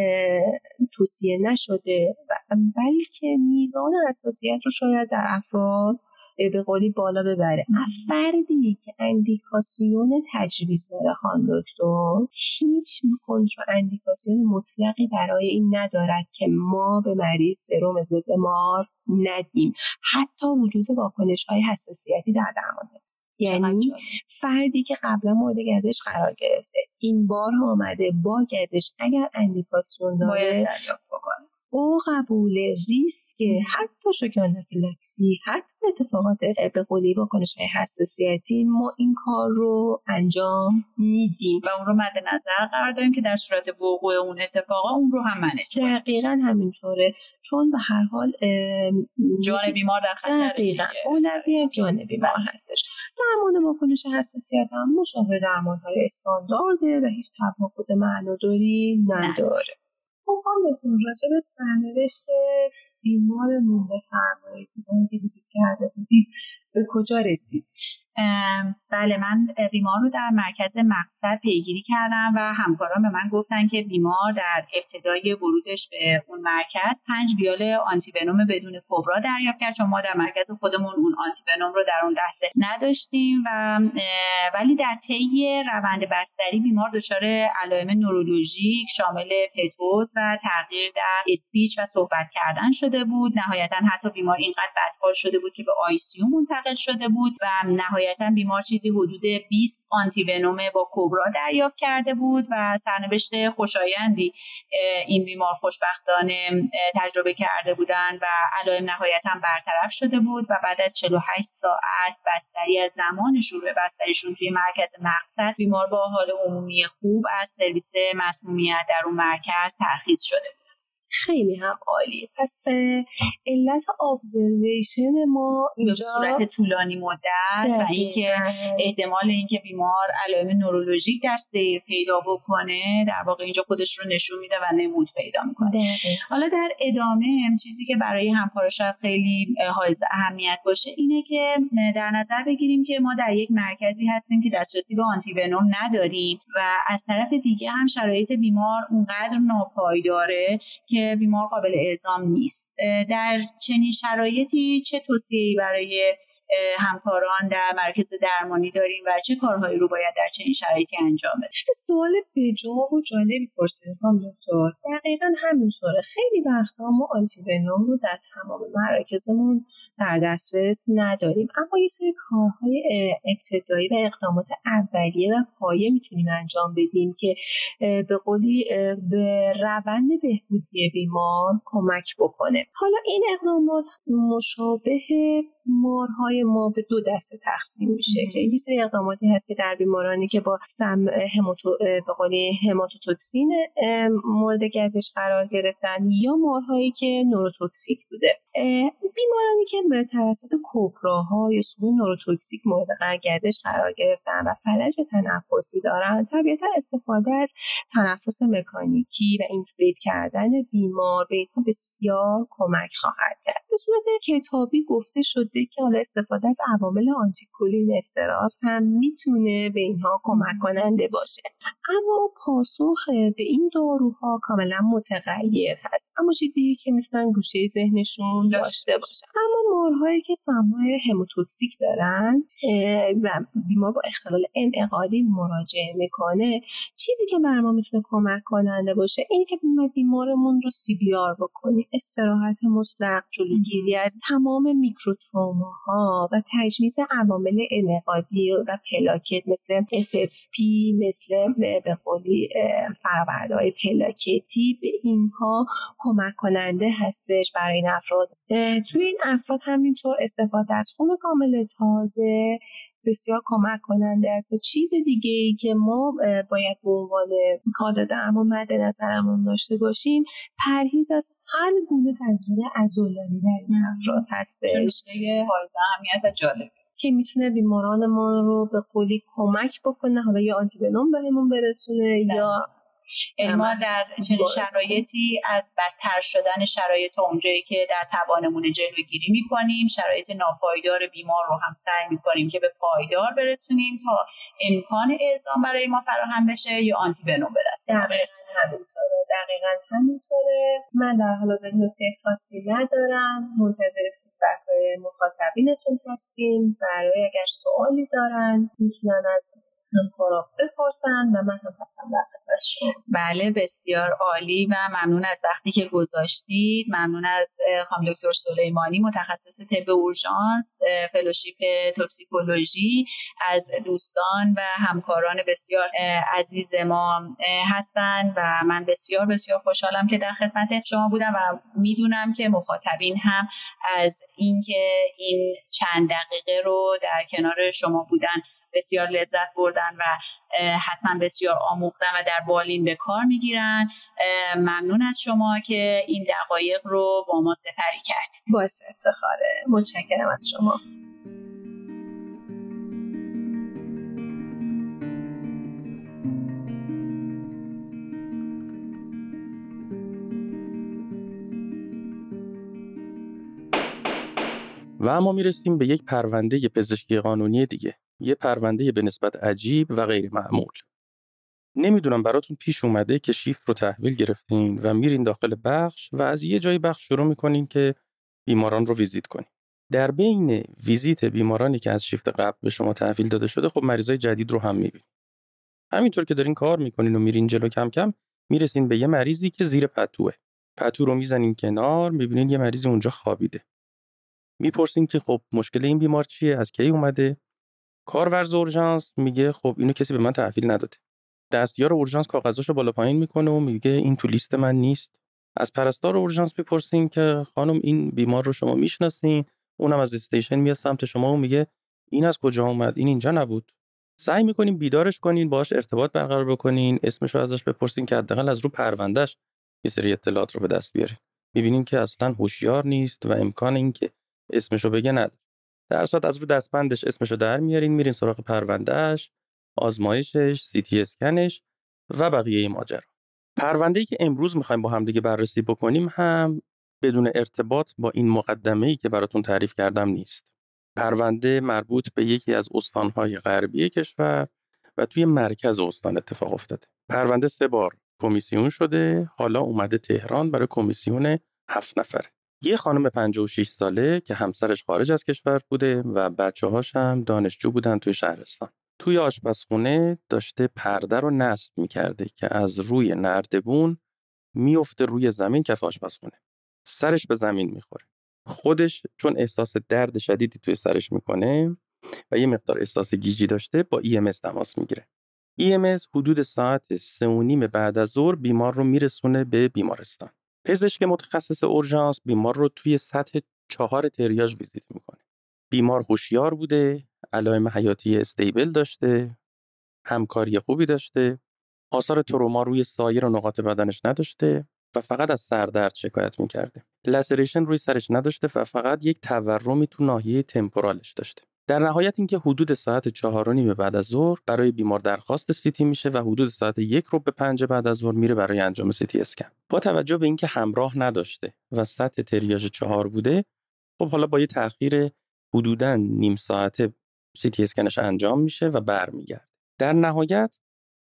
توصیه نشده. بلکه میزان حساسیت رو شاید در افراد به قولی بالا ببره. فردی که اندیکاسیون تجویز داره خان دکتر. هیچ کنتر اندیکاسیون مطلقی برای این ندارد که ما به مریض سرم ضد مار ندیم. حتی وجود واکنش های حساسیتی در درمان هست. یعنی فردی که قبلا مورد گزش قرار گرفته این بار آمده با گزش. اگر اندیکاسیون داره با قبول ریسک حتی شوک آنافیلاکسی حتی اتفاقات به قولی واکنش های حساسیتی ما این کار رو انجام میدیم. و اون رو مد نظر قرار داریم که در صورت وقوع اون اتفاقا اون رو هم منج دقیقا همینطوره. چون به هر حال جان بیمار در خطر دقیقا. اولویت جان بیمار هستش. درمان واکنش حساسیت هم مشابه درمان های استاندارده و هیچ تفاوت معناداری نداره. خواهم بهتون راجع به سرنوشت بیمارمون بفرمایید. که ویزیت کرده بودید به کجا رسید؟ بله من بیمار رو در مرکز مقصد پیگیری کردم و همکاران به من گفتن که بیمار در ابتدای ورودش به اون مرکز پنج بیال آنتیونوم بدون کبرا دریافت کرد. چون ما در مرکز خودمون اون آنتیونوم رو در اون لحظه نداشتیم و ولی در طی روند بستری بیمار دچار علائم نورولوژیک شامل پتوز و تغییر در اسپیچ و صحبت کردن شده بود. نهایتا حتی بیمار اینقدر بدحال شده بود که به آی منتقل شده بود و نهایتا نهایتا بیمار چیزی حدود 20 آنتی ونوم با کبرا دریافت کرده بود و سرنوشت خوشایندی این بیمار خوشبختانه تجربه کرده بودند و علائم نهایتا برطرف شده بود و بعد از 48 ساعت بستری از زمان شروع بستریشون توی مرکز مقصد بیمار با حال عمومی خوب از سرویس مسمومیت در اون مرکز ترخیص شده خیلی هم عالی. پس علت ابزرویشن ما اینجا به صورت طولانی مدت و اینکه احتمال اینکه بیمار علائم نورولوژیک در سیر پیدا بکنه در واقع اینجا خودش رو نشون میده و نمود پیدا می‌کنه. حالا در ادامه چیزی که برای همکارا شاید خیلی حائز اهمیت باشه اینه که در نظر بگیریم که ما در یک مرکزی هستیم که دسترسی به آنتی ونوم نداریم و از طرف دیگه هم شرایط بیمار اونقدر ناپایداره که بیمار قابل اعزام نیست. در چنین شرایطی چه توصیه‌ای برای همکاران در مرکز درمانی داریم و چه کارهایی رو باید در چنین شرایطی انجام بدیم؟ سوال بجا و جالبی پرسید هم دکتر. دقیقا همینطوره. خیلی وقتها ما آنتی رو در تمام مراکزمون در دسترس نداریم اما یه سری کارهای ابتدایی و اقدامات اولیه و پایه می‌تونیم انجام بدیم که به قولی به روند بهبودی بیمار کمک بکنه. حالا این اقدامات مشابه مارهای ما به دو دسته تقسیم میشه که یه سری اقداماتی هست که در بیمارانی که با سم هموتو به هماتوتوکسین مورد گزش قرار گرفتن یا مارهایی که نوروتوکسیک بوده. بیمارانی که به توسط کوپراها یا سموم نوروتوکسیک مورد گزش قرار گرفتن و فلج تنفسی دارن طبیعتا استفاده از تنفس مکانیکی و اینتوبیت کردن بیمار به بسیار کمک خواهد کرد. به صورت کتابی گفته شده که حالا استفاده از عوامل آنتیکولین استراس هم می‌تونه به اینها کمک کننده باشه. اما پاسخ به این داروها کاملا متغیر هست. اما چیزی که می‌تونن گوشه ذهنشون داشته باشه. اما بیمارهایی که سمای هموتوکسیک دارن و بیمار با اختلال انعقادی مراجعه می‌کنه چیزی که برای ما می‌تونه کمک کننده باشه اینه که بیمارمون رو سی بی آر بکنیم. استراحت مطلق جلوگیری از تمام میکروتروماها و تجویز عوامل انعقادی و پلاکت مثل FFP مثل به قولی فرآوردهای پلاکتی به اینها کمک کننده هستش برای این افراد. توی این افراد همینطور استفاده از خون کامل تازه بسیار کمک کننده است. و چیز دیگه ای که ما باید به عنوان کادر درمان مد نظرمون داشته باشیم پرهیز از هر گونه تزریق ازولانی در این افراد هستش. اهمیت جالب. که می‌تونه بیماران ما رو به قولی کمک بکنه. حالا یا آنتیبنوم بهمون برسونه یا یعنی ما در چنین شرایطی از بدتر شدن شرایط اونجایی که در توانمون جلوگیری می‌کنیم شرایط ناپایدار بیمار رو هم سعی می‌کنیم که به پایدار برسونیم تا امکان اعزام برای ما فراهم بشه یا آنتی بنوم به دست همینطوره دقیقا همینطوره. من در حال حاضر نکته خاصی ندارم. منتظر فیدبک های مخاطبینتون هستیم. برای اگر سوالی دارن می‌تونن از همکارا بپرسن و من هم هستم در بله بسیار عالی و ممنون از وقتی که گذاشتید. ممنون از خانم دکتر سلیمانی متخصص طب اورژانس فلوشیپ توکسیکولوژی. از دوستان و همکاران بسیار عزیز ما هستند و من بسیار بسیار خوشحالم که در خدمت شما بودم و می‌دونم که مخاطبین هم از اینکه این چند دقیقه رو در کنار شما بودن بسیار لذت بردن و حتما بسیار آموختن و در بالین به کار می‌گیرن. ممنون از شما که این دقایق رو با ما سپری کردید باعث افتخاره. متشکرم از شما. و اما می‌رسیم به یک پرونده پزشکی قانونی دیگه. یه پرونده به نسبت عجیب و غیر معمول. نمی‌دونم براتون پیش اومده که شیفت رو تحویل گرفتین و میرین داخل بخش و از یه جای بخش شروع می‌کنین که بیماران رو ویزیت کنین. در بین ویزیت بیمارانی که از شیفت قبل به شما تحویل داده شده خب مریضای جدید رو هم می‌بینین. همینطور که دارین کار می‌کنین و میرین جلو کم کم می‌رسین به یه مریضی که زیر پتوه. پتو رو می‌زنین کنار می‌بینین یه مریض اونجا خوابیده. می‌پرسین که خب مشکل این بیمار چیه؟ از کی اومده؟ کارورز اورژانس میگه خب اینو کسی به من تحویل نداده. دستیار اورژانس کاغذاشو بالا پایین می‌کنه و میگه این تو لیست من نیست. از پرستار اورژانس می‌پرسیم که خانم این بیمار رو شما می‌شناسین؟ اونم از station میاد سمت شما و میگه این از کجا اومد؟ این اینجا نبود. سعی می‌کنیم بیدارش کنین باش ارتباط برقرار بکنین اسمش رو ازش بپرسین که حداقل از رو پروندهش یه سری اطلاعات رو به دست بیارین. می‌بینین که اصلا هوشیار نیست و امکان اینکه اسمش رو بگه نداره. در صورت از رو دستبندش اسمشو در میارین میرین سراغ پروندهش آزمایشش سی تی اسکنش و بقیه ماجرا. پرونده ای که امروز می‌خوایم با همدیگه بررسی بکنیم هم بدون ارتباط با این مقدمه ای که براتون تعریف کردم نیست. پرونده مربوط به یکی از استانهای غربی کشور و توی مرکز استان اتفاق افتاده. پرونده سه بار کمیسیون شده حالا اومده تهران برای کمیسیون هفت نفره. یه خانم 56 ساله که همسرش خارج از کشور بوده و بچه هاش هم دانشجو بودن توی شهرستان. توی آشپزخونه داشته پرده رو نصب می‌کرده که از روی نردبون میفته روی زمین کف آشپزخونه. سرش به زمین می‌خوره. خودش چون احساس درد شدیدی توی سرش می‌کنه و یه مقدار احساس گیجی داشته با EMS تماس می‌گیره. EMS حدود ساعت سه و نیم بعد از ظهر بیمار رو میرسونه به بیمارستان. پزشک متخصص اورژانس بیمار رو توی سطح چهار تریاژ ویزیت می‌کنه. بیمار هوشیار بوده، علائم حیاتی stable داشته، همکاری خوبی داشته، آثار تروما روی سایر نقاط بدنش نداشته و فقط از سردرد شکایت می‌کرده. laceration روی سرش نداشته و فقط یک تورمی تو ناحیه temporal ش داشته. در نهایت اینکه حدود ساعت چهار و نیم بعد از ظهر برای بیمار درخواست CT میشه و حدود ساعت یک ربع به پنج بعد از ظهر میره برای انجام سی تی اسکن. با توجه به اینکه همراه نداشته و سطح تریاژ چهار بوده خب حالا با یه تاخیر حدودا نیم ساعت سی تی اسکنش انجام میشه و برمیگرده. در نهایت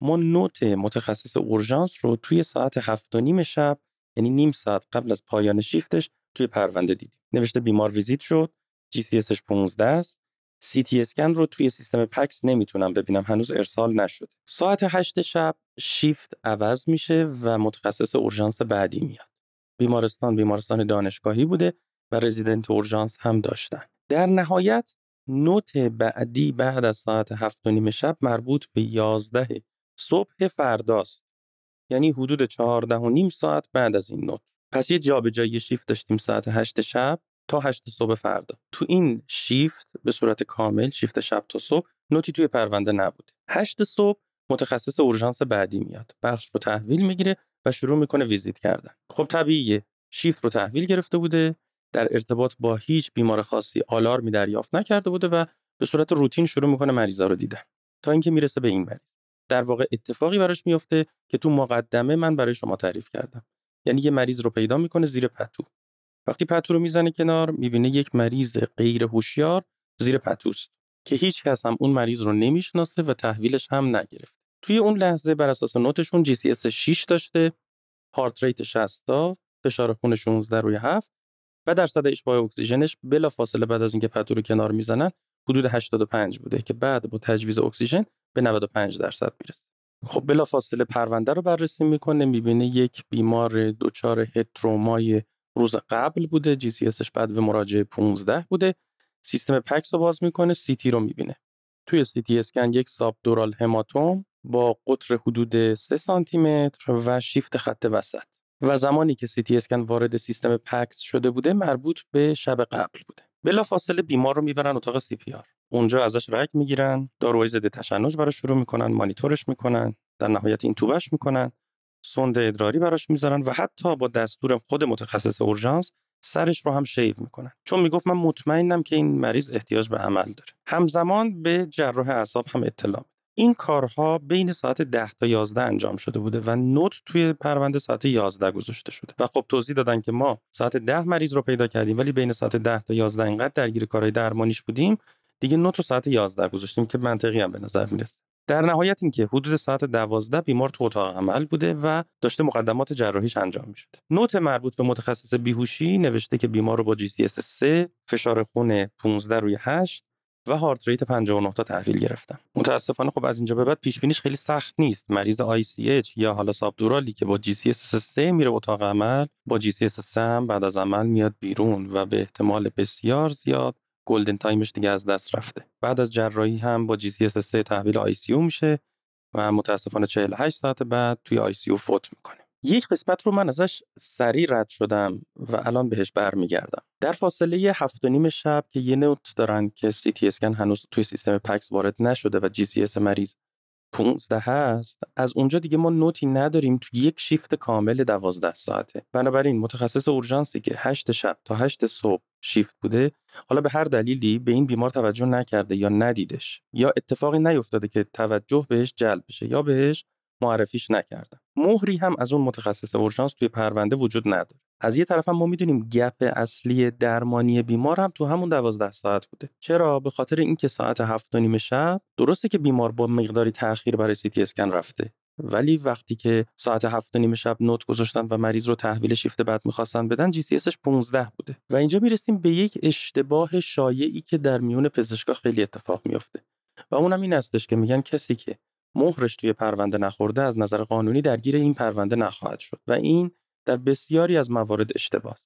ما note متخصص اورژانس رو توی ساعت هفت و نیم شب یعنی نیم ساعت قبل از پایان شیفتش توی پرونده دیدیم. نوشته بیمار ویزیت شد GCS ش 15 است. سی تی اسکن رو توی سیستم PACS نمی‌تونم ببینم هنوز ارسال نشده ساعت 8 شب شیفت عوض میشه و متخصص اورژانس بعدی میاد. بیمارستان بیمارستان دانشگاهی بوده و رزیدنت اورژانس هم داشتن. در نهایت نوت بعدی بعد از ساعت هفت و نیم شب مربوط به 11 صبح فرداست. یعنی حدود 14 و نیم ساعت بعد از این نوت. پس یه جابجایی شیفت داشتیم ساعت 8 شب. تا 8 صبح فردا. تو این شیفت به صورت کامل شیفت شب تا صبح نوتی توی پرونده نبود 8 صبح متخصص اورژانس بعدی میاد. بخش رو تحویل می‌گیره و شروع می‌کنه ویزیت کردن. خب طبیعیه. شیفت رو تحویل گرفته بوده در ارتباط با هیچ بیمار خاصی آلارمی دریافت نکرده بوده و به صورت روتین شروع می‌کنه مریضا رو دیدن. تا اینکه می‌رسه به این مریض. در واقع اتفاقی براش میفته که تو مقدمه من برای شما تعریف کردم. یعنی یه مریض رو پیدا می‌کنه زیر پتو. وقتی پتو رو می‌زنه کنار می‌بینه یک مریض غیر هوشیار زیر پتوست که هیچ کس هم اون مریض رو نمی‌شناسه و تحویلش هم نگرفت توی اون لحظه بر اساس note شون GCS 6 داشته heart rate 60 تا فشار خون 16 روی 7 و درصد اشباع اکسیژنش بلا فاصله بعد از اینکه پتو رو کنار می‌زنن حدود 85 بوده که بعد با تجویز اکسیژن به 95 درصد می‌رسه. خب بلا فاصله پرونده رو بررسی می‌کنه می‌بینه یک بیمار دچار head trauma ی روز قبل بوده GCS ش بدو مراجعه 15 بوده. سیستم PACS رو باز می‌کنه CT رو می‌بینه. توی سی تی اسکن یک subdural hematoma با قطر حدود 3 سانتی متر و شیفت خط وسط. و زمانی که سی تی اسکن وارد سیستم PACS شده بوده مربوط به شب قبل بوده. بلافاصله بیمار رو می‌برن اتاق CPR. اونجا ازش رگ می‌گیرن داروهای ضد تشنج براش شروع می‌کنن مانیتورش می‌کنن در نهایت intubate ش می‌کنن. سوند ادراری براش می‌ذارن و حتی با دستور خود متخصص اورژانس سرش رو هم shave می‌کنن. چون می‌گفت من مطمئنم که این مریض احتیاج به عمل داره. همزمان به جراح اعصاب هم اطلاع این کارها بین ساعت 10 تا 11 انجام شده بوده و نوت توی پرونده ساعت 11 گذاشته شده. و خب توضیح دادن که ما ساعت 10 مریض رو پیدا کردیم ولی بین ساعت 10 تا 11 اینقدر درگیر کارهای درمانیش بودیم دیگه نوت رو ساعت 11 گذاشتیم که منطقی هم به نظر می‌رسه. در نهایت اینکه حدود ساعت 12 بیمار تو اتاق عمل بوده و داشته مقدمات جراحیش انجام می‌شد. نوت مربوط به متخصص بیهوشی نوشته که بیمار رو با جی سی 3 فشار خون 15 روی 8 و heart rate 59 تا تحویل گرفتن. متاسفانه خب از اینجا به بعد پیش بینیش خیلی سخت نیست. مریض ICH یا حالا subdural ی که با GCS 3 میره اتاق عمل با GCS 3 هم بعد از عمل میاد بیرون و به احتمال بسیار زیاد golden time ش دیگه از دست رفته. بعد از جراحی هم با GCS 3 تحویل ICU میشه و متاسفانه 48 ساعت بعد توی ICU فوت می‌کنه. یک قسمت رو من ازش سریع رد شدم و الان بهش برمیگردم. در فاصله هفت و نیم شب که یه note دارن که سی تی اسکن هنوز توی سیستم PACS وارد نشده و GCS مریض 15 هست از اونجا دیگه ما نوتی نداریم تو یک شیفت کامل 12 ساعته. بنابراین متخصص اورژانسی که 8 شب تا 8 صبح شیفت بوده حالا به هر دلیلی به این بیمار توجه نکرده یا ندیدش یا اتفاقی نیفتاده که توجه بهش جلب بشه یا بهش معرفیش نکردن مهری هم از اون متخصص اورژانس توی پرونده وجود نداره. از یه طرف هم ما می‌دونیم گپ اصلی درمانی بیمار هم تو همون دوازده ساعت بوده. چرا؟ به خاطر اینکه ساعت هفت و نیم شب درسته که بیمار با مقداری تاخیر برای سی تی اسکن رفته ولی وقتی که ساعت هفت نیم شب نوت گذاشتن و مریض رو تحویل شیفت بعد می‌خواستن بدن جی سی اسش 15 بوده. و اینجا می‌رسیم به یک اشتباه شایعی که در میون پزشکا خیلی اتفاق میافته. و اونم این هستش که میگن کسی که مهرش توی پرونده نخورده از نظر قانونی درگیر این پرونده نخواهد شد. و این در بسیاری از موارد اشتباه.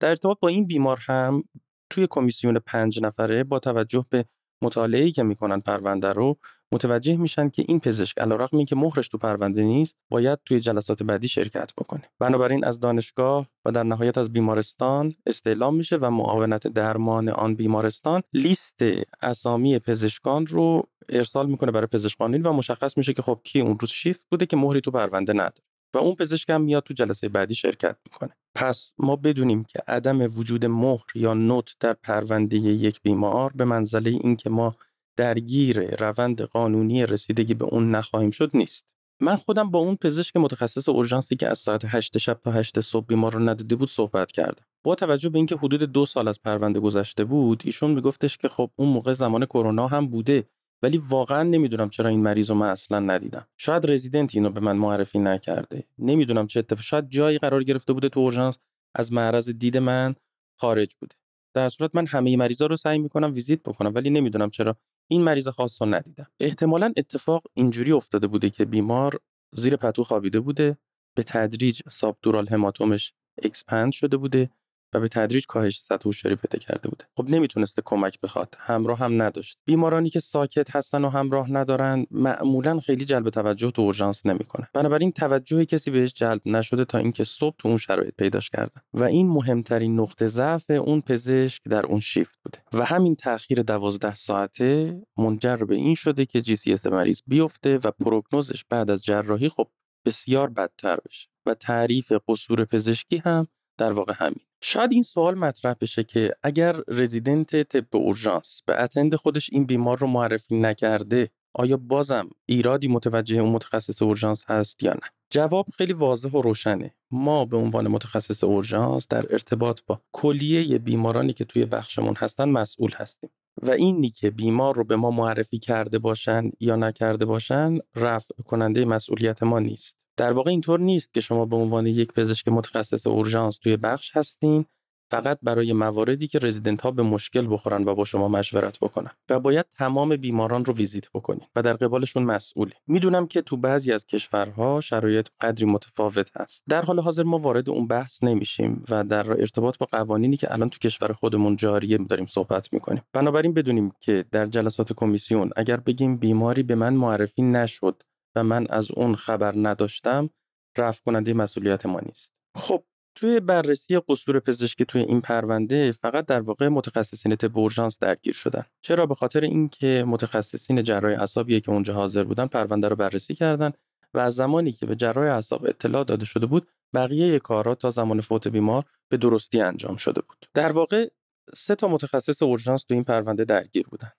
در ارتباط با این بیمار هم توی کمیسیون پنج نفره با توجه به مطالعه‌ای که می‌کنن پرونده رو متوجه میشن که این پزشک علیرغم اینکه مهرش تو پرونده نیست باید توی جلسات بعدی شرکت بکنه. بنابراین از دانشگاه و در نهایت از بیمارستان استعلام میشه و معاونت درمان آن بیمارستان لیست اسامی پزشکان رو ارسال می‌کنه برای پزشک و مشخص میشه که خب کی اون روز شیفت بوده که مهری تو پرونده نداره. و اون پزشک هم میاد تو جلسه بعدی شرکت می‌کنه. پس ما بدونیم که عدم وجود مهر یا نوت در پرونده یک بیمار به منزله اینکه ما درگیر روند قانونی رسیدگی به اون نخواهیم شد نیست. من خودم با اون پزشک متخصص اورژانسی که از ساعت 8 شب تا 8 صبح بیمار رو ندیده بود صحبت کردم. با توجه به اینکه حدود دو سال از پرونده گذشته بود ایشون میگفتش که خب اون موقع زمان کرونا هم بوده. ولی واقعا نمی‌دونم چرا این مریض رو من اصلا ندیدم. شاید رزیدنت اینو به من معرفی نکرده. نمی‌دونم چه اتفاق شاید جایی قرار گرفته بوده تو اورژانس از معرض دید من خارج بوده. در صورت من همه مریضا رو سعی می‌کنم ویزیت بکنم ولی نمی‌دونم چرا این مریض خاص رو ندیدم. احتمالا اتفاق اینجوری افتاده بوده که بیمار زیر پتو خوابیده بوده به تدریج subdural hematoma ش expand شده بوده و به تدریج کاهش سطح هوشیاری پیدا کرده بوده. خب نمی‌تونسته کمک بخواد. همراه هم نداشت. بیمارانی که ساکت هستن و همراه ندارن معمولا خیلی جلب توجه تو اورژانس نمی‌کنه بنابراین توجه کسی بهش جلب نشده تا اینکه صبح تو اون شرایط پیداش کردن و این مهمترین نقطه ضعف اون پزشک در اون شیفت بوده. و همین تاخیر دوازده ساعته منجر به این شده که GCS مریض بیفته و prognosis ش بعد از جراحی خب بسیار بدتر بشه. و تعریف قصور پزشکی هم در واقع همین. شاید این سوال مطرح بشه که اگر رزیدنت طب اورژانس به اتند خودش این بیمار رو معرفی نکرده آیا بازم ایرادی متوجه اون متخصص اورژانس هست یا نه؟ جواب خیلی واضح و روشنه. ما به عنوان متخصص اورژانس در ارتباط با کلیه بیمارانی که توی بخشمون هستن مسئول هستیم. و اینی که بیمار رو به ما معرفی کرده باشن یا نکرده باشن رفع کننده مسئولیت ما نیست. در واقع اینطور نیست که شما به عنوان یک پزشک متخصص اورژانس توی بخش هستین فقط برای مواردی که رزیدنت ها به مشکل بخورن و با شما مشورت بکنن و باید تمام بیماران رو ویزیت بکنین و در قبالشون مسئولی می‌دونم که تو بعضی از کشورها شرایط قدری متفاوت هست. در حال حاضر ما وارد اون بحث نمیشیم و در ارتباط با قوانینی که الان تو کشور خودمون جاریه داریم صحبت می‌کنیم. بنابراین بدونیم که در جلسات کمیسیون اگر بگیم بیماری به من معرفی نشد و من از اون خبر نداشتم رفع کننده مسئولیت ما نیست. خب توی بررسی قصور پزشکی توی این پرونده فقط در واقع متخصصین طب اورژانس درگیر شدن. چرا؟ به خاطر اینکه متخصصین جراحی اعصابی که اونجا حاضر بودن پرونده رو بررسی کردن و از زمانی که به جراح اعصاب اطلاع داده شده بود بقیه کارها تا زمان فوت بیمار به درستی انجام شده بود. در واقع سه تا متخصص اورژانس تو این پرونده درگیر بودن.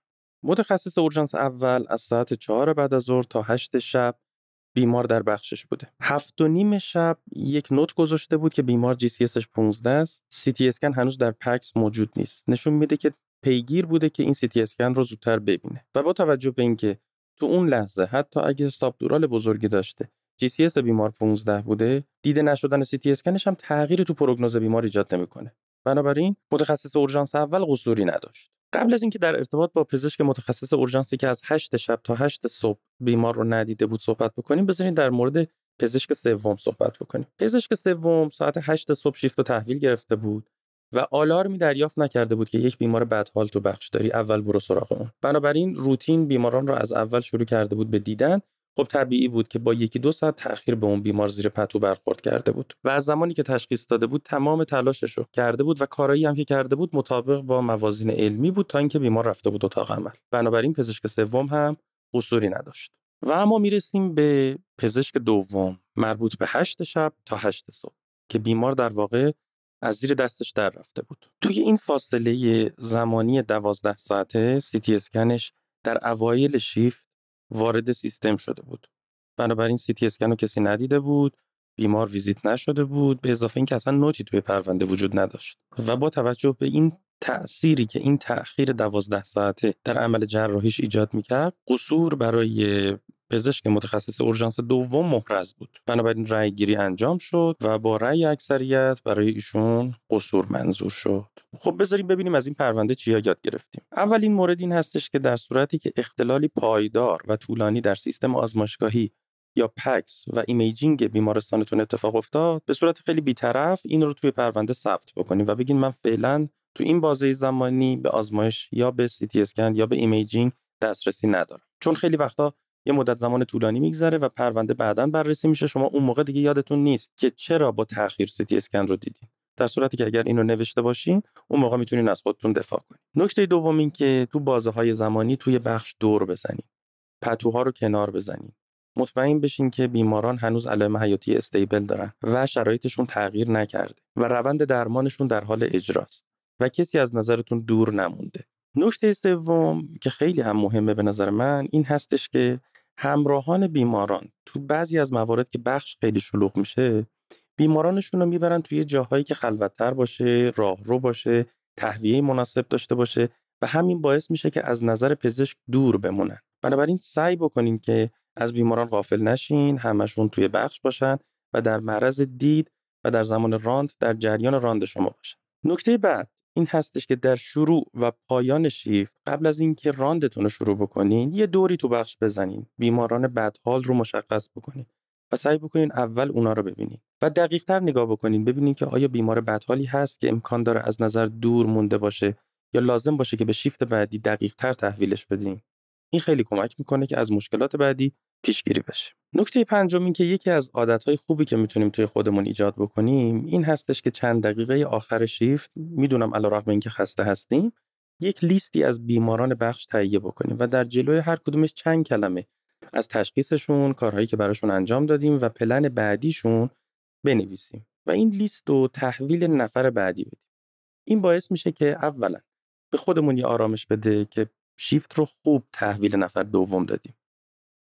متخصص اورژانس اول از ساعت 4 بعد از ظهر تا 8 شب بیمار در بخشش بوده. هفت و نیم شب یک note گذاشته بود که بیمار GCS ش 15 است. سی تی اسکن هنوز در PACS موجود نیست. نشون میده که پیگیر بوده که این سی تی اسکن رو زودتر ببینه. و با توجه به اینکه تو اون لحظه حتی اگه subdural بزرگی داشته GCS بیمار 15 بوده دیده نشدن سی تی اسکنش هم تغییری تو prognosis بیمار ایجاد نمی‌کنه. بنابراین متخصص اورژانس اول قصوری نداشت. قبل از اینکه در ارتباط با پزشک متخصص اورژانسی که از 8 شب تا 8 صبح بیمار رو ندیده بود صحبت بکنیم بذارین در مورد پزشک سوم صحبت بکنیم. پزشک سوم ساعت 8 صبح شیفت و تحویل گرفته بود و آلارمی دریافت نکرده بود که یک بیمار بدحال تو بخش داری اول برو سراغ اون. بنابراین روتین بیماران رو از اول شروع کرده بود به دیدن خب طبیعی بود که با یکی دو ساعت تاخیر به اون بیمار زیر پتو برخورد کرده بود و از زمانی که تشخیص داده بود تمام تلاشش رو کرده بود و کارایی هم که کرده بود مطابق با موازین علمی بود تا اینکه بیمار رفته بود اتاق عمل. بنابراین پزشک سوم هم قصوری نداشت. و اما می‌رسیم به پزشک دوم مربوط به هشت شب تا هشت صبح که بیمار در واقع از زیر دستش در رفته بود. توی این فاصله زمانی دوازده ساعته سی اسکنش در اوایل شیفت وارد سیستم شده بود. بنابراین سی تی اسکن رو کسی ندیده بود بیمار ویزیت نشده بود به اضافه اینکه اصلا نوتی توی پرونده وجود نداشت. و با توجه به این تأثیری که این تأخیر دوازده ساعته در عمل جراحیش ایجاد می‌کرد قصور برای پزشک متخصص اورژانس دوم محرز بود. بنابراین رأی گیری انجام شد و با رأی اکثریت برای ایشون قصور منظور شد. خب بذاریم ببینیم از این پرونده چیا یاد گرفتیم. اولین مورد این هستش که در صورتی که اختلالی پایدار و طولانی در سیستم آزمایشگاهی یا PACS و imaging بیمارستانتون اتفاق افتاد به صورت خیلی بیطرف این رو توی پرونده ثبت بکنیم و بگین من فعلا تو این بازه زمانی به آزمایش یا به سی تی اسکن یا به imaging دسترسی ندارم. چون خیلی وقتا یه مدت زمان طولانی میگذره و پرونده بعدا بررسی میشه. شما اون موقع دیگه یادتون نیست که چرا با تاخیر سی تی اسکن رو دیدین. در صورتی که اگر اینو نوشته باشین اون موقع می‌تونین از خودتون دفاع کنین. نکته دوم این که تو بازه های زمانی توی بخش دور بزنین. پتوها رو کنار بزنین. مطمئن بشین که بیماران هنوز علائم حیاتی stable دارن و شرایطشون تغییر نکرده و روند درمانشون در حال اجراست و کسی از نظرتون دور نمونده. نکته سوم که خیلی هم مهمه به نظر من این هستش که همراهان بیماران تو بعضی از موارد که بخش خیلی شلوغ میشه بیمارانشون رو می‌برن توی جاهایی که خلوتتر باشه راهرو باشه تهویه مناسب داشته باشه و همین باعث میشه که از نظر پزشک دور بمونن. بنابراین سعی بکنین که از بیماران غافل نشین همشون توی بخش باشن و در معرض دید و در زمان راند در جریان راند شما باشن. نکته بعد این هستش که در شروع و پایان شیفت قبل از اینکه راندتون رو شروع بکنین یه دوری تو بخش بزنین. بیماران بدحال رو مشخص بکنین و سعی بکنین اول اونا رو ببینین و دقیق تر نگاه بکنین ببینین که آیا بیمار بدحالی هست که امکان داره از نظر دور مونده باشه یا لازم باشه که به شیفت بعدی دقیق تر تحویلش بدین. این خیلی کمک می‌کنه که از مشکلات بعدی پیشگیری بشه. نکته پنجم این که یکی از عادتهای خوبی که می‌تونیم توی خودمون ایجاد بکنیم این هستش که چند دقیقه آخر شیفت می‌دونم علیرغم اینکه خسته هستیم یک لیستی از بیماران بخش تهیه بکنیم و در جلوی هر کدومش چند کلمه از تشخیصشون کارهایی که براشون انجام دادیم و پلن بعدیشون بنویسیم و این لیست رو تحویل نفر بعدی بدیم. این باعث میشه که اولا به خودمون یه آرامش بده که شیفت رو خوب تحویل نفر دوم دادیم.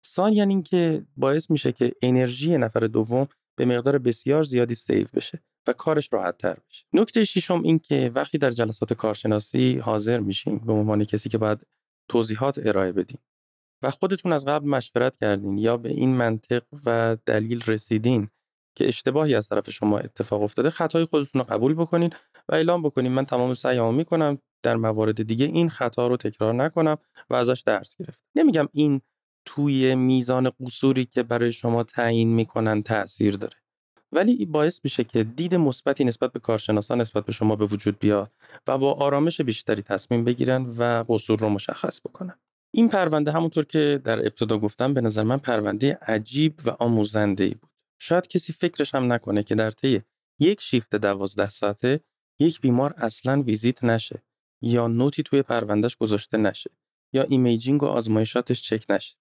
ثانیا اینکه باعث میشه که انرژی نفر دوم به مقدار بسیار زیادی سیو بشه و کارش راحت تر بشه. نکته ششم این که وقتی در جلسات کارشناسی حاضر میشین به عنوان کسی که باید توضیحات ارائه بدین و خودتون از قبل مشورت کردین یا به این منطق و دلیل رسیدین که اشتباهی از طرف شما اتفاق افتاده خطای خودتون رو قبول بکنین و اعلام بکنین من تمام سعیامو می‌کنم در موارد دیگه این خطا رو تکرار نکنم و ازش درس گرفت نمیگم این توی میزان قصوری که برای شما تعیین می‌کنن تاثیر داره. ولی باعث میشه که دید مثبتی نسبت به کارشناسان نسبت به شما به وجود بیاد و با آرامش بیشتری تصمیم بگیرن و قصور رو مشخص بکنن. این پرونده همونطور که در ابتدا گفتم به نظر من پرونده عجیب و آموزنده ای بود. شاید کسی فکرش هم نکنه که در طی یک شیفت دوازده ساعته یک بیمار اصلا ویزیت نشه یا note ی توی پروندهش گذاشته نشه یا imaging و آزمایشاتش چک نشه.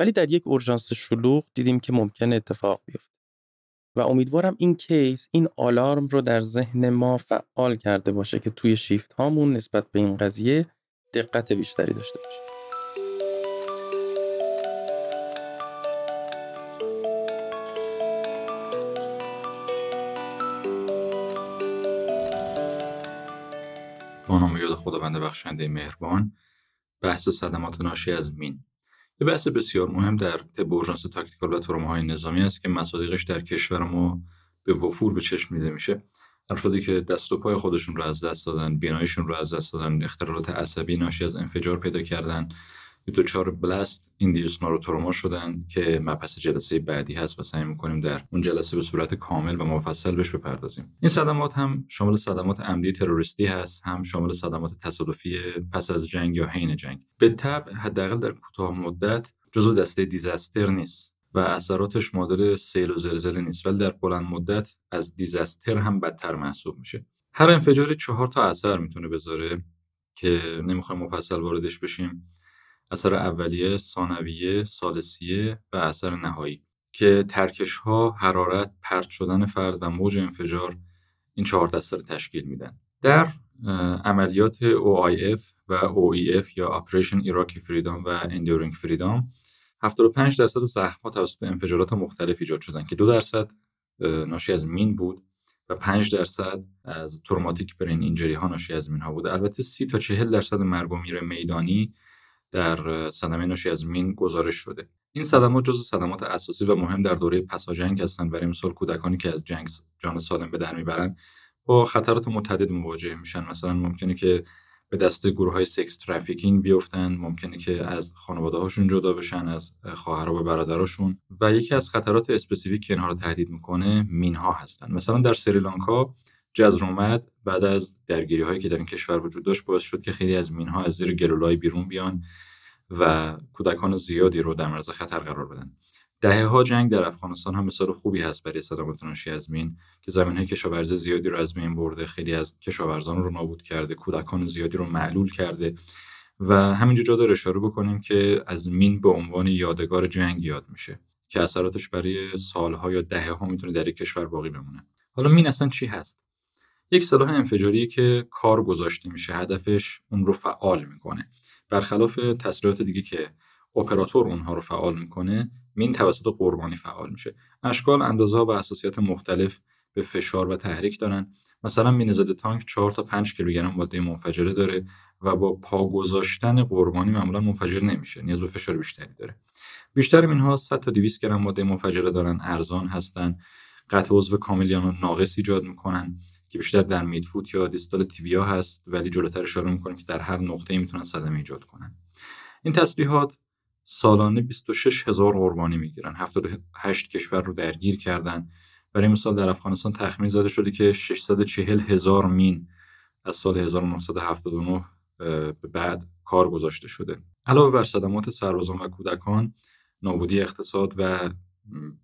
ولی در یک اورژانس شلوغ دیدیم که ممکنه اتفاق بیفته. و امیدوارم این case این آلارم رو در ذهن ما فعال کرده باشه که توی شیفت هامون نسبت به این قضیه دقت بیشتری داشته باشه. با نام و یاد خداوند بخشنده مهربان بحث صدمات ناشی از مین. یه بحث بسیار مهم در طب اورژانس tactical و تروماهای نظامی است که مصادیقش در کشور ما به وفور به چشم دیده میشه. افرادی که دست و پای خودشون رو از دست دادن بیناییشون رو از دست دادن اختلالات عصبی ناشی از انفجار پیدا کردن دچار blast induced neurotrauma شدن که مبحث جلسه بعدی هست و سعی می‌کنیم در اون جلسه به صورت کامل و مفصل بهش بپردازیم. این صدمات هم شامل صدمات عمدی تروریستی هست هم شامل صدمات تصادفی پس از جنگ یا حین جنگ. به طب حداقل در کوتاه مدت جزو دسته دیزاستر نیست و اثراتش مادر سیل و زلزله نیست ولی در بلند مدت از دیزاستر هم بدتر محسوب میشه. هر انفجاری چهار تا اثر می‌تونه بذاره که نمی‌خوایم مفصل واردش بشیم. اثر اولیه، ثانویه، سالسیه و اثر نهایی که ترکش ها، حرارت، پرت شدن فرد و موج انفجار این چهار دسته رو تشکیل میدن. در عملیات OIF و OEF یا Operation Iraqi Freedom و Enduring Freedom 75 درصد زخم ها توسط انفجارات مختلف ایجاد شدن که دو درصد ناشی از مین بود و 5 درصد از تروماتیک برین اینجری ها ناشی از مین ها بود البته 30 تا 40 درصد مرگ و میر میدانی در صدمه ناشی از مین گزارش شده. این صدمات جز صدمات اساسی و مهم در دوره پساجنگ هستند برای مثال کودکانی که از جنگ جان سالم به در می‌برند با خطرات متعدد مواجه میشن. مثلا ممکنه که به دست گروه های sex trafficking بیفتن ممکنه که از خانواده هاشون جدا بشن از خواهر و برادراشون و یکی از خطرات specific که اینها رو تهدید می‌کنه مین ها هستن. مثلا در سریلانکا جزر و مد بعد از درگیری هایی که در این کشور وجود داشت باعث شد که خیلی از مینها از زیر گل و لای بیرون بیان و کودکان زیادی رو در معرض خطر قرار بدن. دهه ها جنگ در افغانستان هم مثال خوبی هست برای صدمات ناشی از مین که زمین های کشاورزی زیادی رو از بین برده خیلی از کشاورزان رو نابود کرده کودکان زیادی رو معلول کرده و همینجا جا داره اشاره بکنیم که از مین به عنوان یادگار جنگ یاد میشه که اثراتش برای سالها یا دهه ها می‌تونه در یک کشور باقی بمونه. حالا مین اصلا چی هست؟ یک سلاح انفجاری که کار گذاشته میشه هدفش اون رو فعال می‌کنه. برخلاف تسلیحات دیگه که اپراتور اونها رو فعال می‌کنه مین توسط قربانی فعال میشه. اشکال اندازه و اساسیات مختلف به فشار و تحریک دارن. مثلا مین ضد تانک 4 تا 5 کیلوگرم ماده منفجره داره و با پا گذاشتن قربانی معمولا منفجر نمیشه نیاز به فشار بیشتری داره. بیشتر اینها 100 تا 200 گرم ماده منفجره دارن ارزان هستن قطع عضو کامل یا ناقص ایجاد می‌کنن. که بیشتر در میدفوت یا دیستال تیبیا هست ولی جلوتر اشاره می‌کنیم که در هر نقطه می‌تونن صدمه ایجاد کنن. این تسلیحات سالانه 26 هزار قربانی می‌گیرن. 78 کشور رو درگیر کردن. برای مثال در افغانستان تخمین زده شده که 640 هزار مین از سال 1979 به بعد کار گذاشته شده. علاوه بر صدمات سربازان و کودکان نابودی اقتصاد و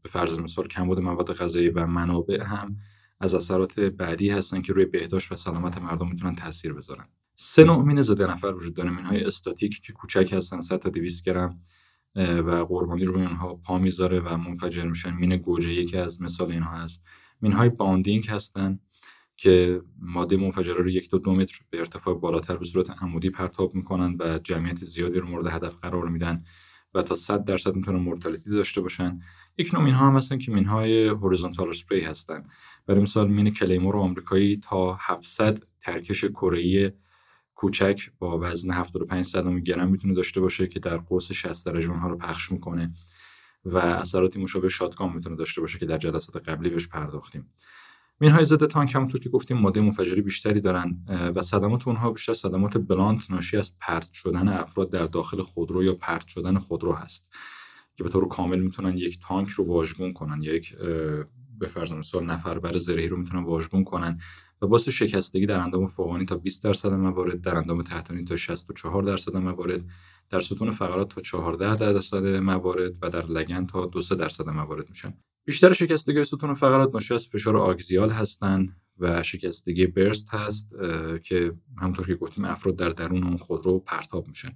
به فرض مثال کمبود مواد غذایی و منابع هم از اثرات بعدی هستن که روی بهداشت و سلامت مردم می‌تونن تاثیر بذارن. سه نوع مین ضد نفر وجود داره. مینهای استاتیک که کوچک هستن 100 تا 200 گرم و قربانی روی اونها پا می‌ذاره و منفجر میشن. مین گوجه‌ای یکی از مثال اینها هست. مینهای bounding هستن که ماده منفجره رو یک تا دو متر به ارتفاع بالاتر به صورت عمودی پرتاب می‌کنن و جمعیت زیادی رو مورد هدف قرار میدن و تا 100 درصد می‌تونن mortality داشته باشن. یک نوع مینها هم هستن که مینهای horizontal spray هستن. برای مثال مین کلیمور آمریکایی تا 700 ترکش کره کوچک با وزن 75 صدم گرم می‌تونه داشته باشه که در قوس 60 درجه اونها رو پخش می‌کنه و اثراتی مشابه شاتگان می‌تونه داشته باشه که در جلسات قبلی بهش پرداختیم. مینهای ضد تانک همونطور که گفتیم ماده منفجری بیشتری دارن و صدمات اونها بیشتر صدمات بلانت ناشی از پرت شدن افراد در داخل خودرو یا پرت شدن خودرو هست که به طور کامل می‌تونن یک تانک رو واژگون کنن یا یک به فرض مثال نفر بر زرهی رو می‌تونن واژگون کنن. و باعث شکستگی در اندام فوقانی تا 20 درصد موارد در اندام تحتانی تا 64 درصد موارد در ستون فقرات تا 14 درصد موارد و در لگن تا 2 درصد موارد میشن. بیشتر شکستگی ستون فقرات ناشی از فشار آگزیال هستند و شکستگی برست هست که همطور که گفتیم افراد در درون اون خودرو پرتاب میشن.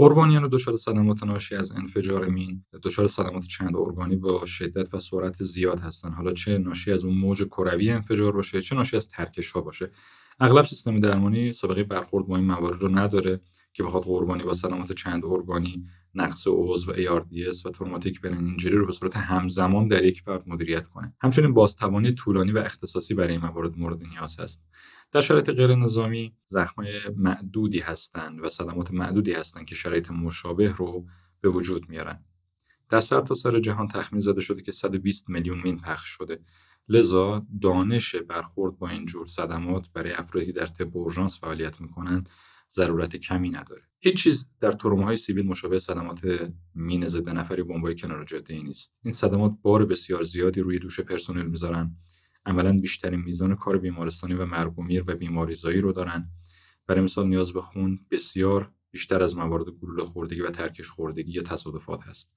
قربانیان دچار صدمات ناشی از انفجار مین دچار صدمات چند ارگانی با شدت و سرعت زیاد هستن. حالا چه ناشی از اون موج کروی انفجار باشه چه ناشی از ترکش ها باشه. اغلب سیستم درمانی سابقه برخورد با این موارد رو نداره که بخواد قربانی با سلامت چند ارگانی نقص عضو و ARDS و تروماتیک برین اینجری رو به صورت همزمان در یک فرد مدیریت کنه. همچنین بازتوانی طولانی و اختصاصی برای این موارد مورد نیاز هست. در شرایط غیر نظامی زخمای معدودی هستند و صدمات معدودی هستند که شرایط مشابه رو به وجود میارن. در سرتاسر سر جهان تخمین زده شده که 120 میلیون مین پخش شده. لذا دانش برخورد با این جور صدمات برای افرادی در طب اورژانس فعالیت می‌کنن ضرورت کمی نداره. هیچ چیز در های سیویل مشابه صدمات مین ضد نفری بمبای کنار جاده ای نیست. این صدمات بار بسیار زیادی روی دوش پرسنل می‌ذارن. عملا بیشترین میزان کار بیمارستانی و مرگومیر و بیماریزایی رو دارن. برای مثال نیاز به خون بسیار بیشتر از موارد گلوله خوردگی و ترکش خوردگی یا تصادفات هست.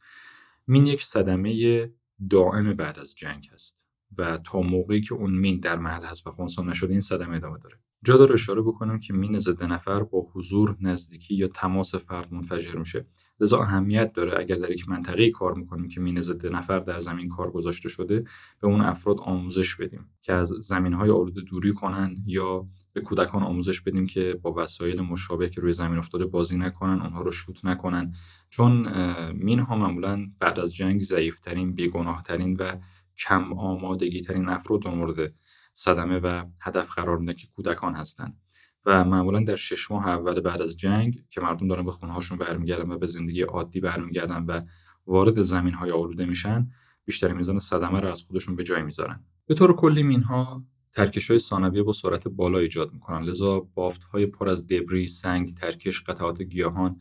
مین یک صدمه دائم بعد از جنگ هست و تا موقعی که اون مین در محل هست و خونسا نشده این صدمه ادامه داره. جا داره اشاره بکنم که مین ضد نفر با حضور نزدیکی یا تماس فرد منفجر میشه. لذا اهمیت داره اگر در یک منطقه کار می‌کنیم که مین ضد نفر در زمین کار گذاشته شده به اون افراد آموزش بدیم که از زمین های آلوده دوری کنن یا به کودکان آموزش بدیم که با وسایل مشابه که روی زمین افتاده بازی نکنن اونها رو شوت نکنن. چون مین ها معمولا بعد از جنگ ضعیفترین بیگناهترین و کم آمادگی ترین افراد مورد صدمه و هدف قرار میدن که کودکان هستند. و معمولا در شش ماه اول بعد از جنگ که مردم دارن به خونه هاشون برمیگردن و به زندگی عادی برمیگردن و وارد زمین های آلوده میشن بیشتر میزان صدمه رو از خودشون به جای می‌ذارن. به طور کلی مینها ترکش های ثانویه با سرعت بالا ایجاد می‌کنن. لذا بافت های پر از دبری سنگ ترکش قطعات گیاهان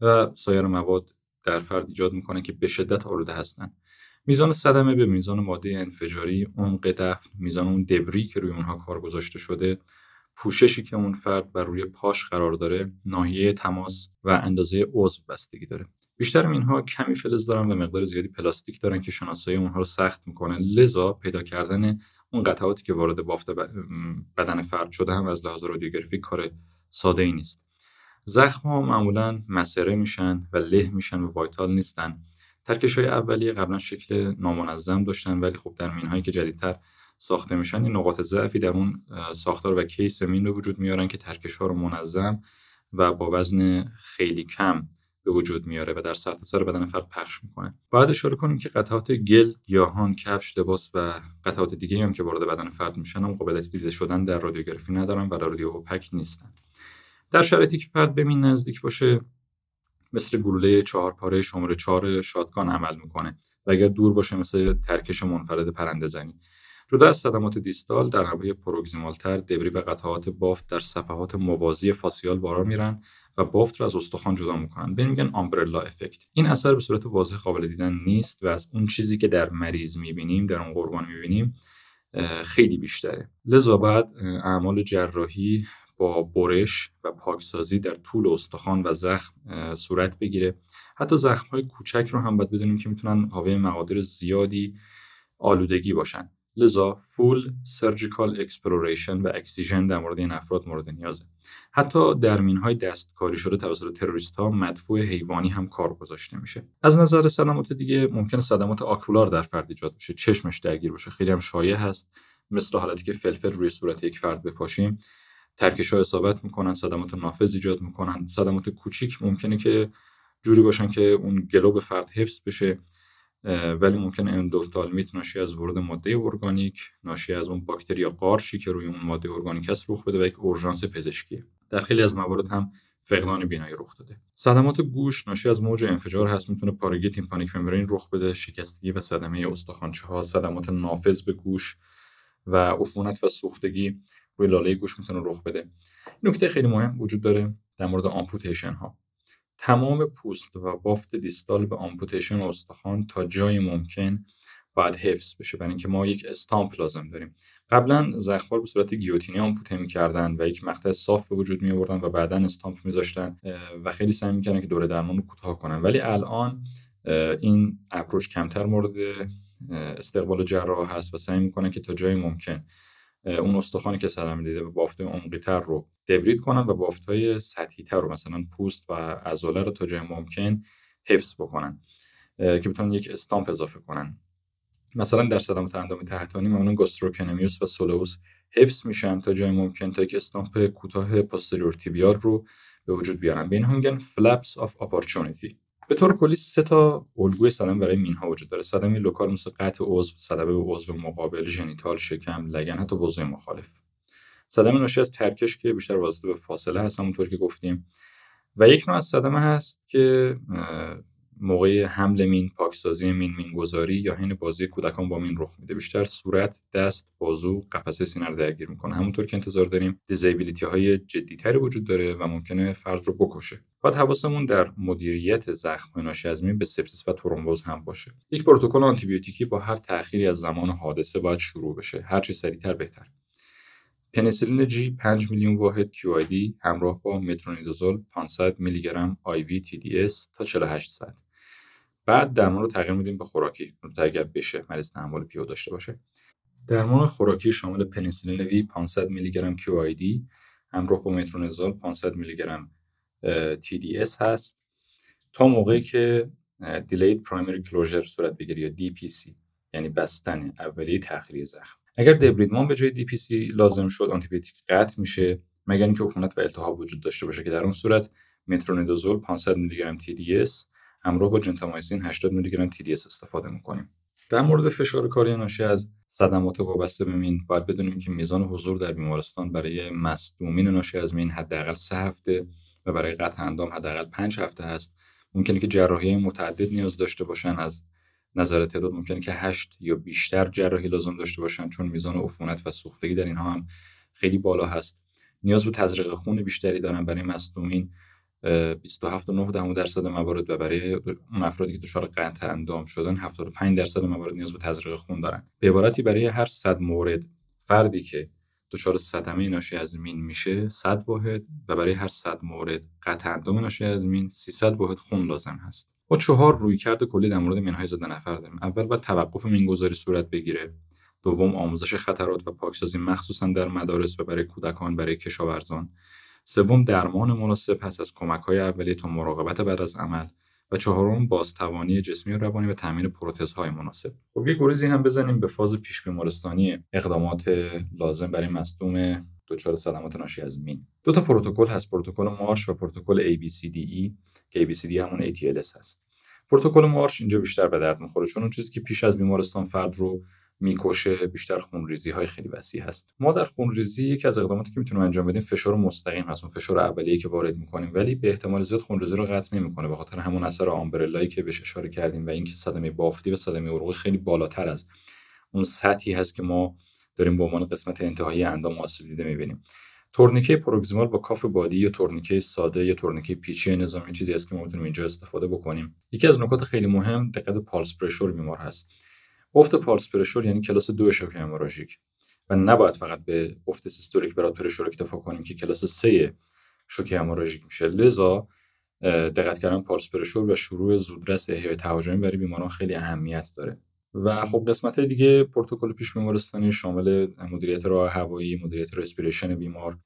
و سایر مواد در فرد ایجاد می‌کنه که به شدت آلوده هستند میزان صدمه به میزان ماده انفجاری عمق دفن میزان اون دبری که روی اونها کار گذاشته شده پوششی که اون فرد بر روی پاش قرار داره ناحیه تماس و اندازه عضو بستگی داره. بیشتر اینها کمی فلز دارن و مقدار زیادی پلاستیک دارن که شناسایی اونها رو سخت می‌کنه. لذا پیدا کردن اون قطعاتی که وارد بافت بدن فرد شده هم از لحاظ رادیوگرافی کار ساده ای نیست. زخم ها معمولا macerate میشن و له میشن و vital نیستن. ترکش های اولیه قبلا شکل نامنظم داشتن ولی خب در مین هایی که جدیدتر ساخته میشن این نقاط ضعفی در اون ساختار و case مین به وجود میارن که ترکش ها رو منظم و با وزن خیلی کم به وجود میاره و در سرتاسر سر بدن فرد پخش می‌کنه. باید اشاره کنیم که قطعات گل گیاهان کفش لباس و قطعات دیگه هم که وارد بدن فرد میشن هم قابلیت دیده شدن در رادیوگرافی ندارن و رادیو اوپک نیستن. در شرایطی که فرد به نزدیک باشه مثل گلوله چهار پاره شماره چهار شاتگان عمل می‌کنه و اگر دور باشه مثل ترکش منفرد پرنده زنی. جدا از صدمات دیستال در نواحی پروگزیمالتر دبری و قطعات بافت در صفحات موازی فاسیال بارا میرن و بافت رو از استخوان جدا می‌کنن. بهش میگن umbrella effect. این اثر به صورت واضح قابل دیدن نیست و از اون چیزی که در مریض می‌بینیم در اون قربانی می‌بینیم خیلی بیشتره. لذا باید اعمال جراحی با برش و پاکسازی در طول استخوان و زخم صورت بگیره. حتی زخم های کوچک رو هم باید بدونیم که می‌تونن حاوی مقادیر زیادی آلودگی باشن. لذا full surgical exploration و excision در مورد این افراد مورد نیازه حتی در مین های دستکاری شده توسط تروریست ها مدفوع حیوانی هم کار گذاشته میشه. از نظر صدمات دیگه ممکن صدمات ocular در فرد ایجاد بشه. چشمش درگیر باشه. خیلی هم شایع هست. مثل حالتی که فلفل روی صورت یک فرد بپاشیم. ترکش ها اصابت می‌کنن صدمات نافذ ایجاد می‌کنن. صدمات کوچیک ممکنه که جوری باشن که اون globe فرد حفظ بشه ولی ممکن اندوفتالمیت ناشی از ورود ماده ارگانیک ناشی از اون باکتری یا قارچی که روی اون ماده ارگانیک است رخ بده و یک اورژانس پزشکی. در خیلی از موارد هم فقدان بینایی رخ داده. صدمات گوش ناشی از موج انفجار هست می‌تونه پارگی tympanic membrane رخ بده شکستگی و صدمه استخوانچه ها صدمات نافذ به گوش و عفونت و سوختگی روی لاله گوش می‌تونه رخ بده. نکته خیلی مهم وجود داره در مورد amputation ها تمام پوست و بافت distal به amputation استخوان تا جای ممکن باید حفظ بشه. برای اینکه ما یک stump لازم داریم. قبلا زخم‌ها به صورت گیوتینی آمپوته می‌کردن و یک مقطع صاف به وجود می آوردن و بعدا استامپ میذاشتن و خیلی سعی می‌کردن که دوره درمان رو کوتاه کنن. ولی الان این اپروچ کمتر مورد استقبال جراح هست و سعی می‌کنن که تا جای ممکن اون استخوانی که صدمه دیده و بافته عمقی تر رو دبرید کنن و بافت های سطحی تر رو مثلا پوست و عضله رو تا جای ممکن حفظ بکنن که بتونن یک استامپ اضافه کنن. مثلا در صدمات اندام تحتانی معمولا gastrocnemius و soleus حفظ میشن تا جای ممکن تا یک stump کوتاه posterior tibial رو به وجود بیارن. به این میگن flaps of opportunity به طور کلی سه تا الگوی صدمه برای مینها وجود داره. صدمه local مثل قطع عضو صدمه به عضو مقابل genital شکم لگن حتی عضو مخالف. صدمه ناشی از ترکش که بیشتر واسطه به فاصله هست همونطور که گفتیم. و یک نوع از صدمه هست که موقع حمل مین پاکسازی مین مینگذاری یا حین بازی کودکان با مین رخ میده. بیشتر صورت دست بازو قفسه سینه رو درگیر می‌کنه. همونطور که انتظار داریم disability های جدیتری وجود داره و ممکنه فرد رو بکشه. باید حواسمون در مدیریت زخم ناشی از مین به سپسیس و ترومبوز هم باشه. یک پروتکل آنتیبیوتیکی با هر تأخیری از زمان حادثه باید شروع بشه. هر چی سریعتر بهتر. پنیسیلین جی 5 میلیون واحد QID همراه با مترونیدازول 500 میلی گرم IV TDS تا 48 ساعت. بعد درمان رو تغییر میدیم به خوراکی. اگر بشه مریض تحمل پیو داشته باشه. درمان خوراکی شامل پنیسیلین وی 500 میلی گرم QID همراه با مترونزول 500 میلی گرم TDS هست. تا موقعی که دیلید پرایمری کلوزر صورت بگیره یا DPC یعنی بستن اولیه تأخیری زخم. اگر دبریدمان به جای DPC لازم شد آنتیبیوتیک قطع میشه مگر اینکه عفونت و التهاب وجود داشته باشه که در اون صورت مترونیدازول 500 میلی گرم TDS همراه با جنتامایسین 80 میلی گرم TDS استفاده می‌کنیم. در مورد فشار کاری ناشی از صدمات وابسته به مین باید بدونیم که میزان حضور در بیمارستان برای مصدومین ناشی از مین حداقل سه هفته و برای قطع اندام حداقل پنج هفته است. ممکنه که جراحی متعدد نیاز داشته باشن از نظر تعداد ممکنه که هشت یا بیشتر جراحی لازم داشته باشن چون میزان عفونت و سوختگی در اینها هم خیلی بالا هست. نیاز به تزریق خون بیشتری دارن برای مصدومین. 27.9 درصد موارد و برای اون افرادی که دچار قطع اندام شدن 75 درصد موارد نیاز به تزریق خون دارن. به عبارتی برای هر 100 مورد فردی که دچار صدمه ناشی از مین میشه 100 واحد و برای هر 100 مورد قطع اندام ناشی از مین 300 واحد خون لازم هست. با چهار رویکرد کلی در مورد مینهای زده نفر داریم. اول باید توقف مینگذاری صورت بگیره. دوم آموزش خطرات و پاکسازی مخصوصا در مدارس و برای کودکان برای کشاورزان. سوم درمان مناسب هست از کمک های اولیه تا مراقبت بعد از عمل و چهارم بازتوانی جسمی و روانی و تامین پروتزهای مناسب. خب یه گریزی هم بزنیم به فاز پیش بیمارستانی اقدامات لازم برای مصدوم دچار صدمات ناشی از مین. دو تا پروتکل هست پروتکل مارش و پروتکل ABCDE که ABCD همون ATLS هست. پروتکل مارش اینجا بیشتر به درد می‌خوره چون اون چیزی که پیش از بیمارستان فرد رو می‌کشه بیشتر خونریزی های خیلی وسیع هست. ما در خونریزی یکی از اقداماتی که می‌تونیم انجام بدیم فشار مستقیم هست اون فشار اولیه که وارد می‌کنیم. ولی به احتمال زیاد خونریزی رو قطع نمی‌کنه به خاطر همون اثر آمبرلایی که بهش اشاره کردیم و اینکه صدمه بافتی و صدمه عروقی خیلی بالاتر از اون سطحی هست که ما داریم به عنوان قسمت انتهایی اندام آسیب دیده می‌بینیم. تورنیکه پروگزیمال با کاف بادی یا تورنیکه ساده یا تورنیکه پیچی نظامی چیزی است که ما می‌تونیم اینجا استفاده بکنیم. یکی از نکات خیلی مهم دقت پالس پرشور بیمار هست. افت pulse pressure یعنی کلاس دو شوک hemorrhagic. و نباید فقط به افت systolic blood pressure اکتفا کنیم که کلاس 3 شوک hemorrhagic میشه. لذا دقت کردن pulse pressure و شروع زودرس احیای تهاجمی برای بیماران خیلی اهمیت داره. و خب قسمت دیگه پروتکل پیش بیمارستانی شامل مدیریت راه هوایی، مدیریت respiration بیمار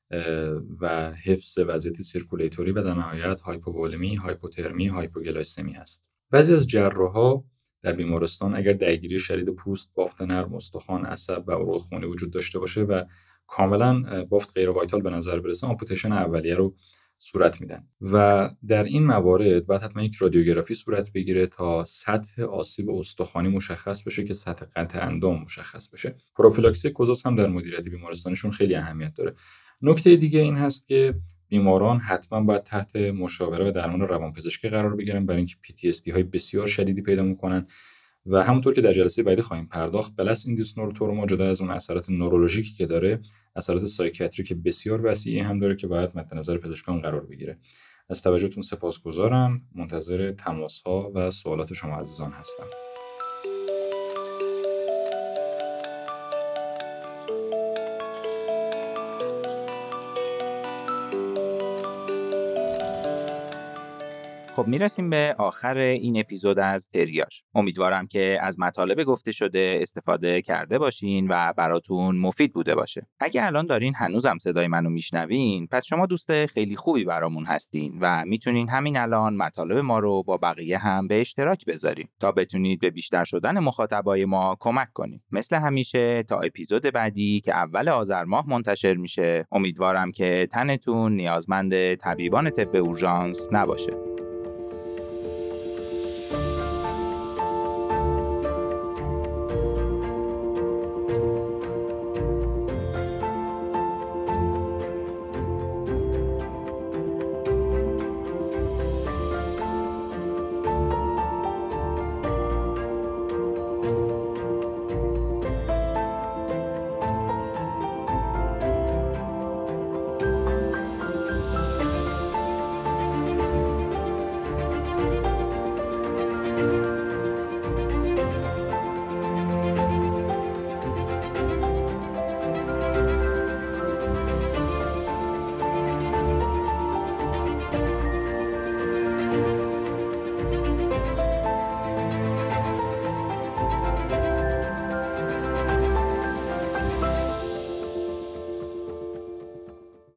و حفظ وضعیت circulatory و در نهایت هایپوولمی، هایپوترمی، هایپوگلایسمی هست. بعضی از جراحا در بیمارستان اگر درگیری شدید پوست، بافت نرم، استخوان، عصب و عروق خونی وجود داشته باشه و کاملا بافت غیر vital به نظر برسه amputation اولیه رو صورت میدن. و در این موارد باید حتما یک رادیوگرافی صورت بگیره تا سطح آسیب استخوانی مشخص بشه که سطح قطع اندام مشخص بشه. پروفیلاکسی کزاز هم در مدیریت بیمارستانشون خیلی اهمیت داره. نکته دیگه این هست که بیماران حتما باید تحت مشاوره و درمان روانپزشکی قرار بگیرن برای اینکه PTSD های بسیار شدیدی پیدا می‌کنن. و همونطور که در جلسه بعدی خواهیم پرداخت بلس ایندوس نوروتروما جدا از اون اثرات نورولوژیکی که داره اثرات سایکیاتریک بسیار وسیعی هم داره که باید مد نظر پزشکان قرار بگیره. از توجهتون سپاسگزارم. منتظر تماس ها و سوالات شما عزیزان هستم. خب می‌رسیم به آخر این اپیزود از تریاش امیدوارم که از مطالب گفته شده استفاده کرده باشین و براتون مفید بوده باشه. اگه الان دارین هنوزم صدای منو میشنوین پس شما دوست خیلی خوبی برامون هستین و می‌تونین همین الان مطالب ما رو با بقیه هم به اشتراک بذارین تا بتونید به بیشتر شدن مخاطبای ما کمک کنید مثل همیشه تا اپیزود بعدی که اول آذر ماه منتشر میشه امیدوارم که تنتون نیازمند طبیبان طب اورژانس نباشه.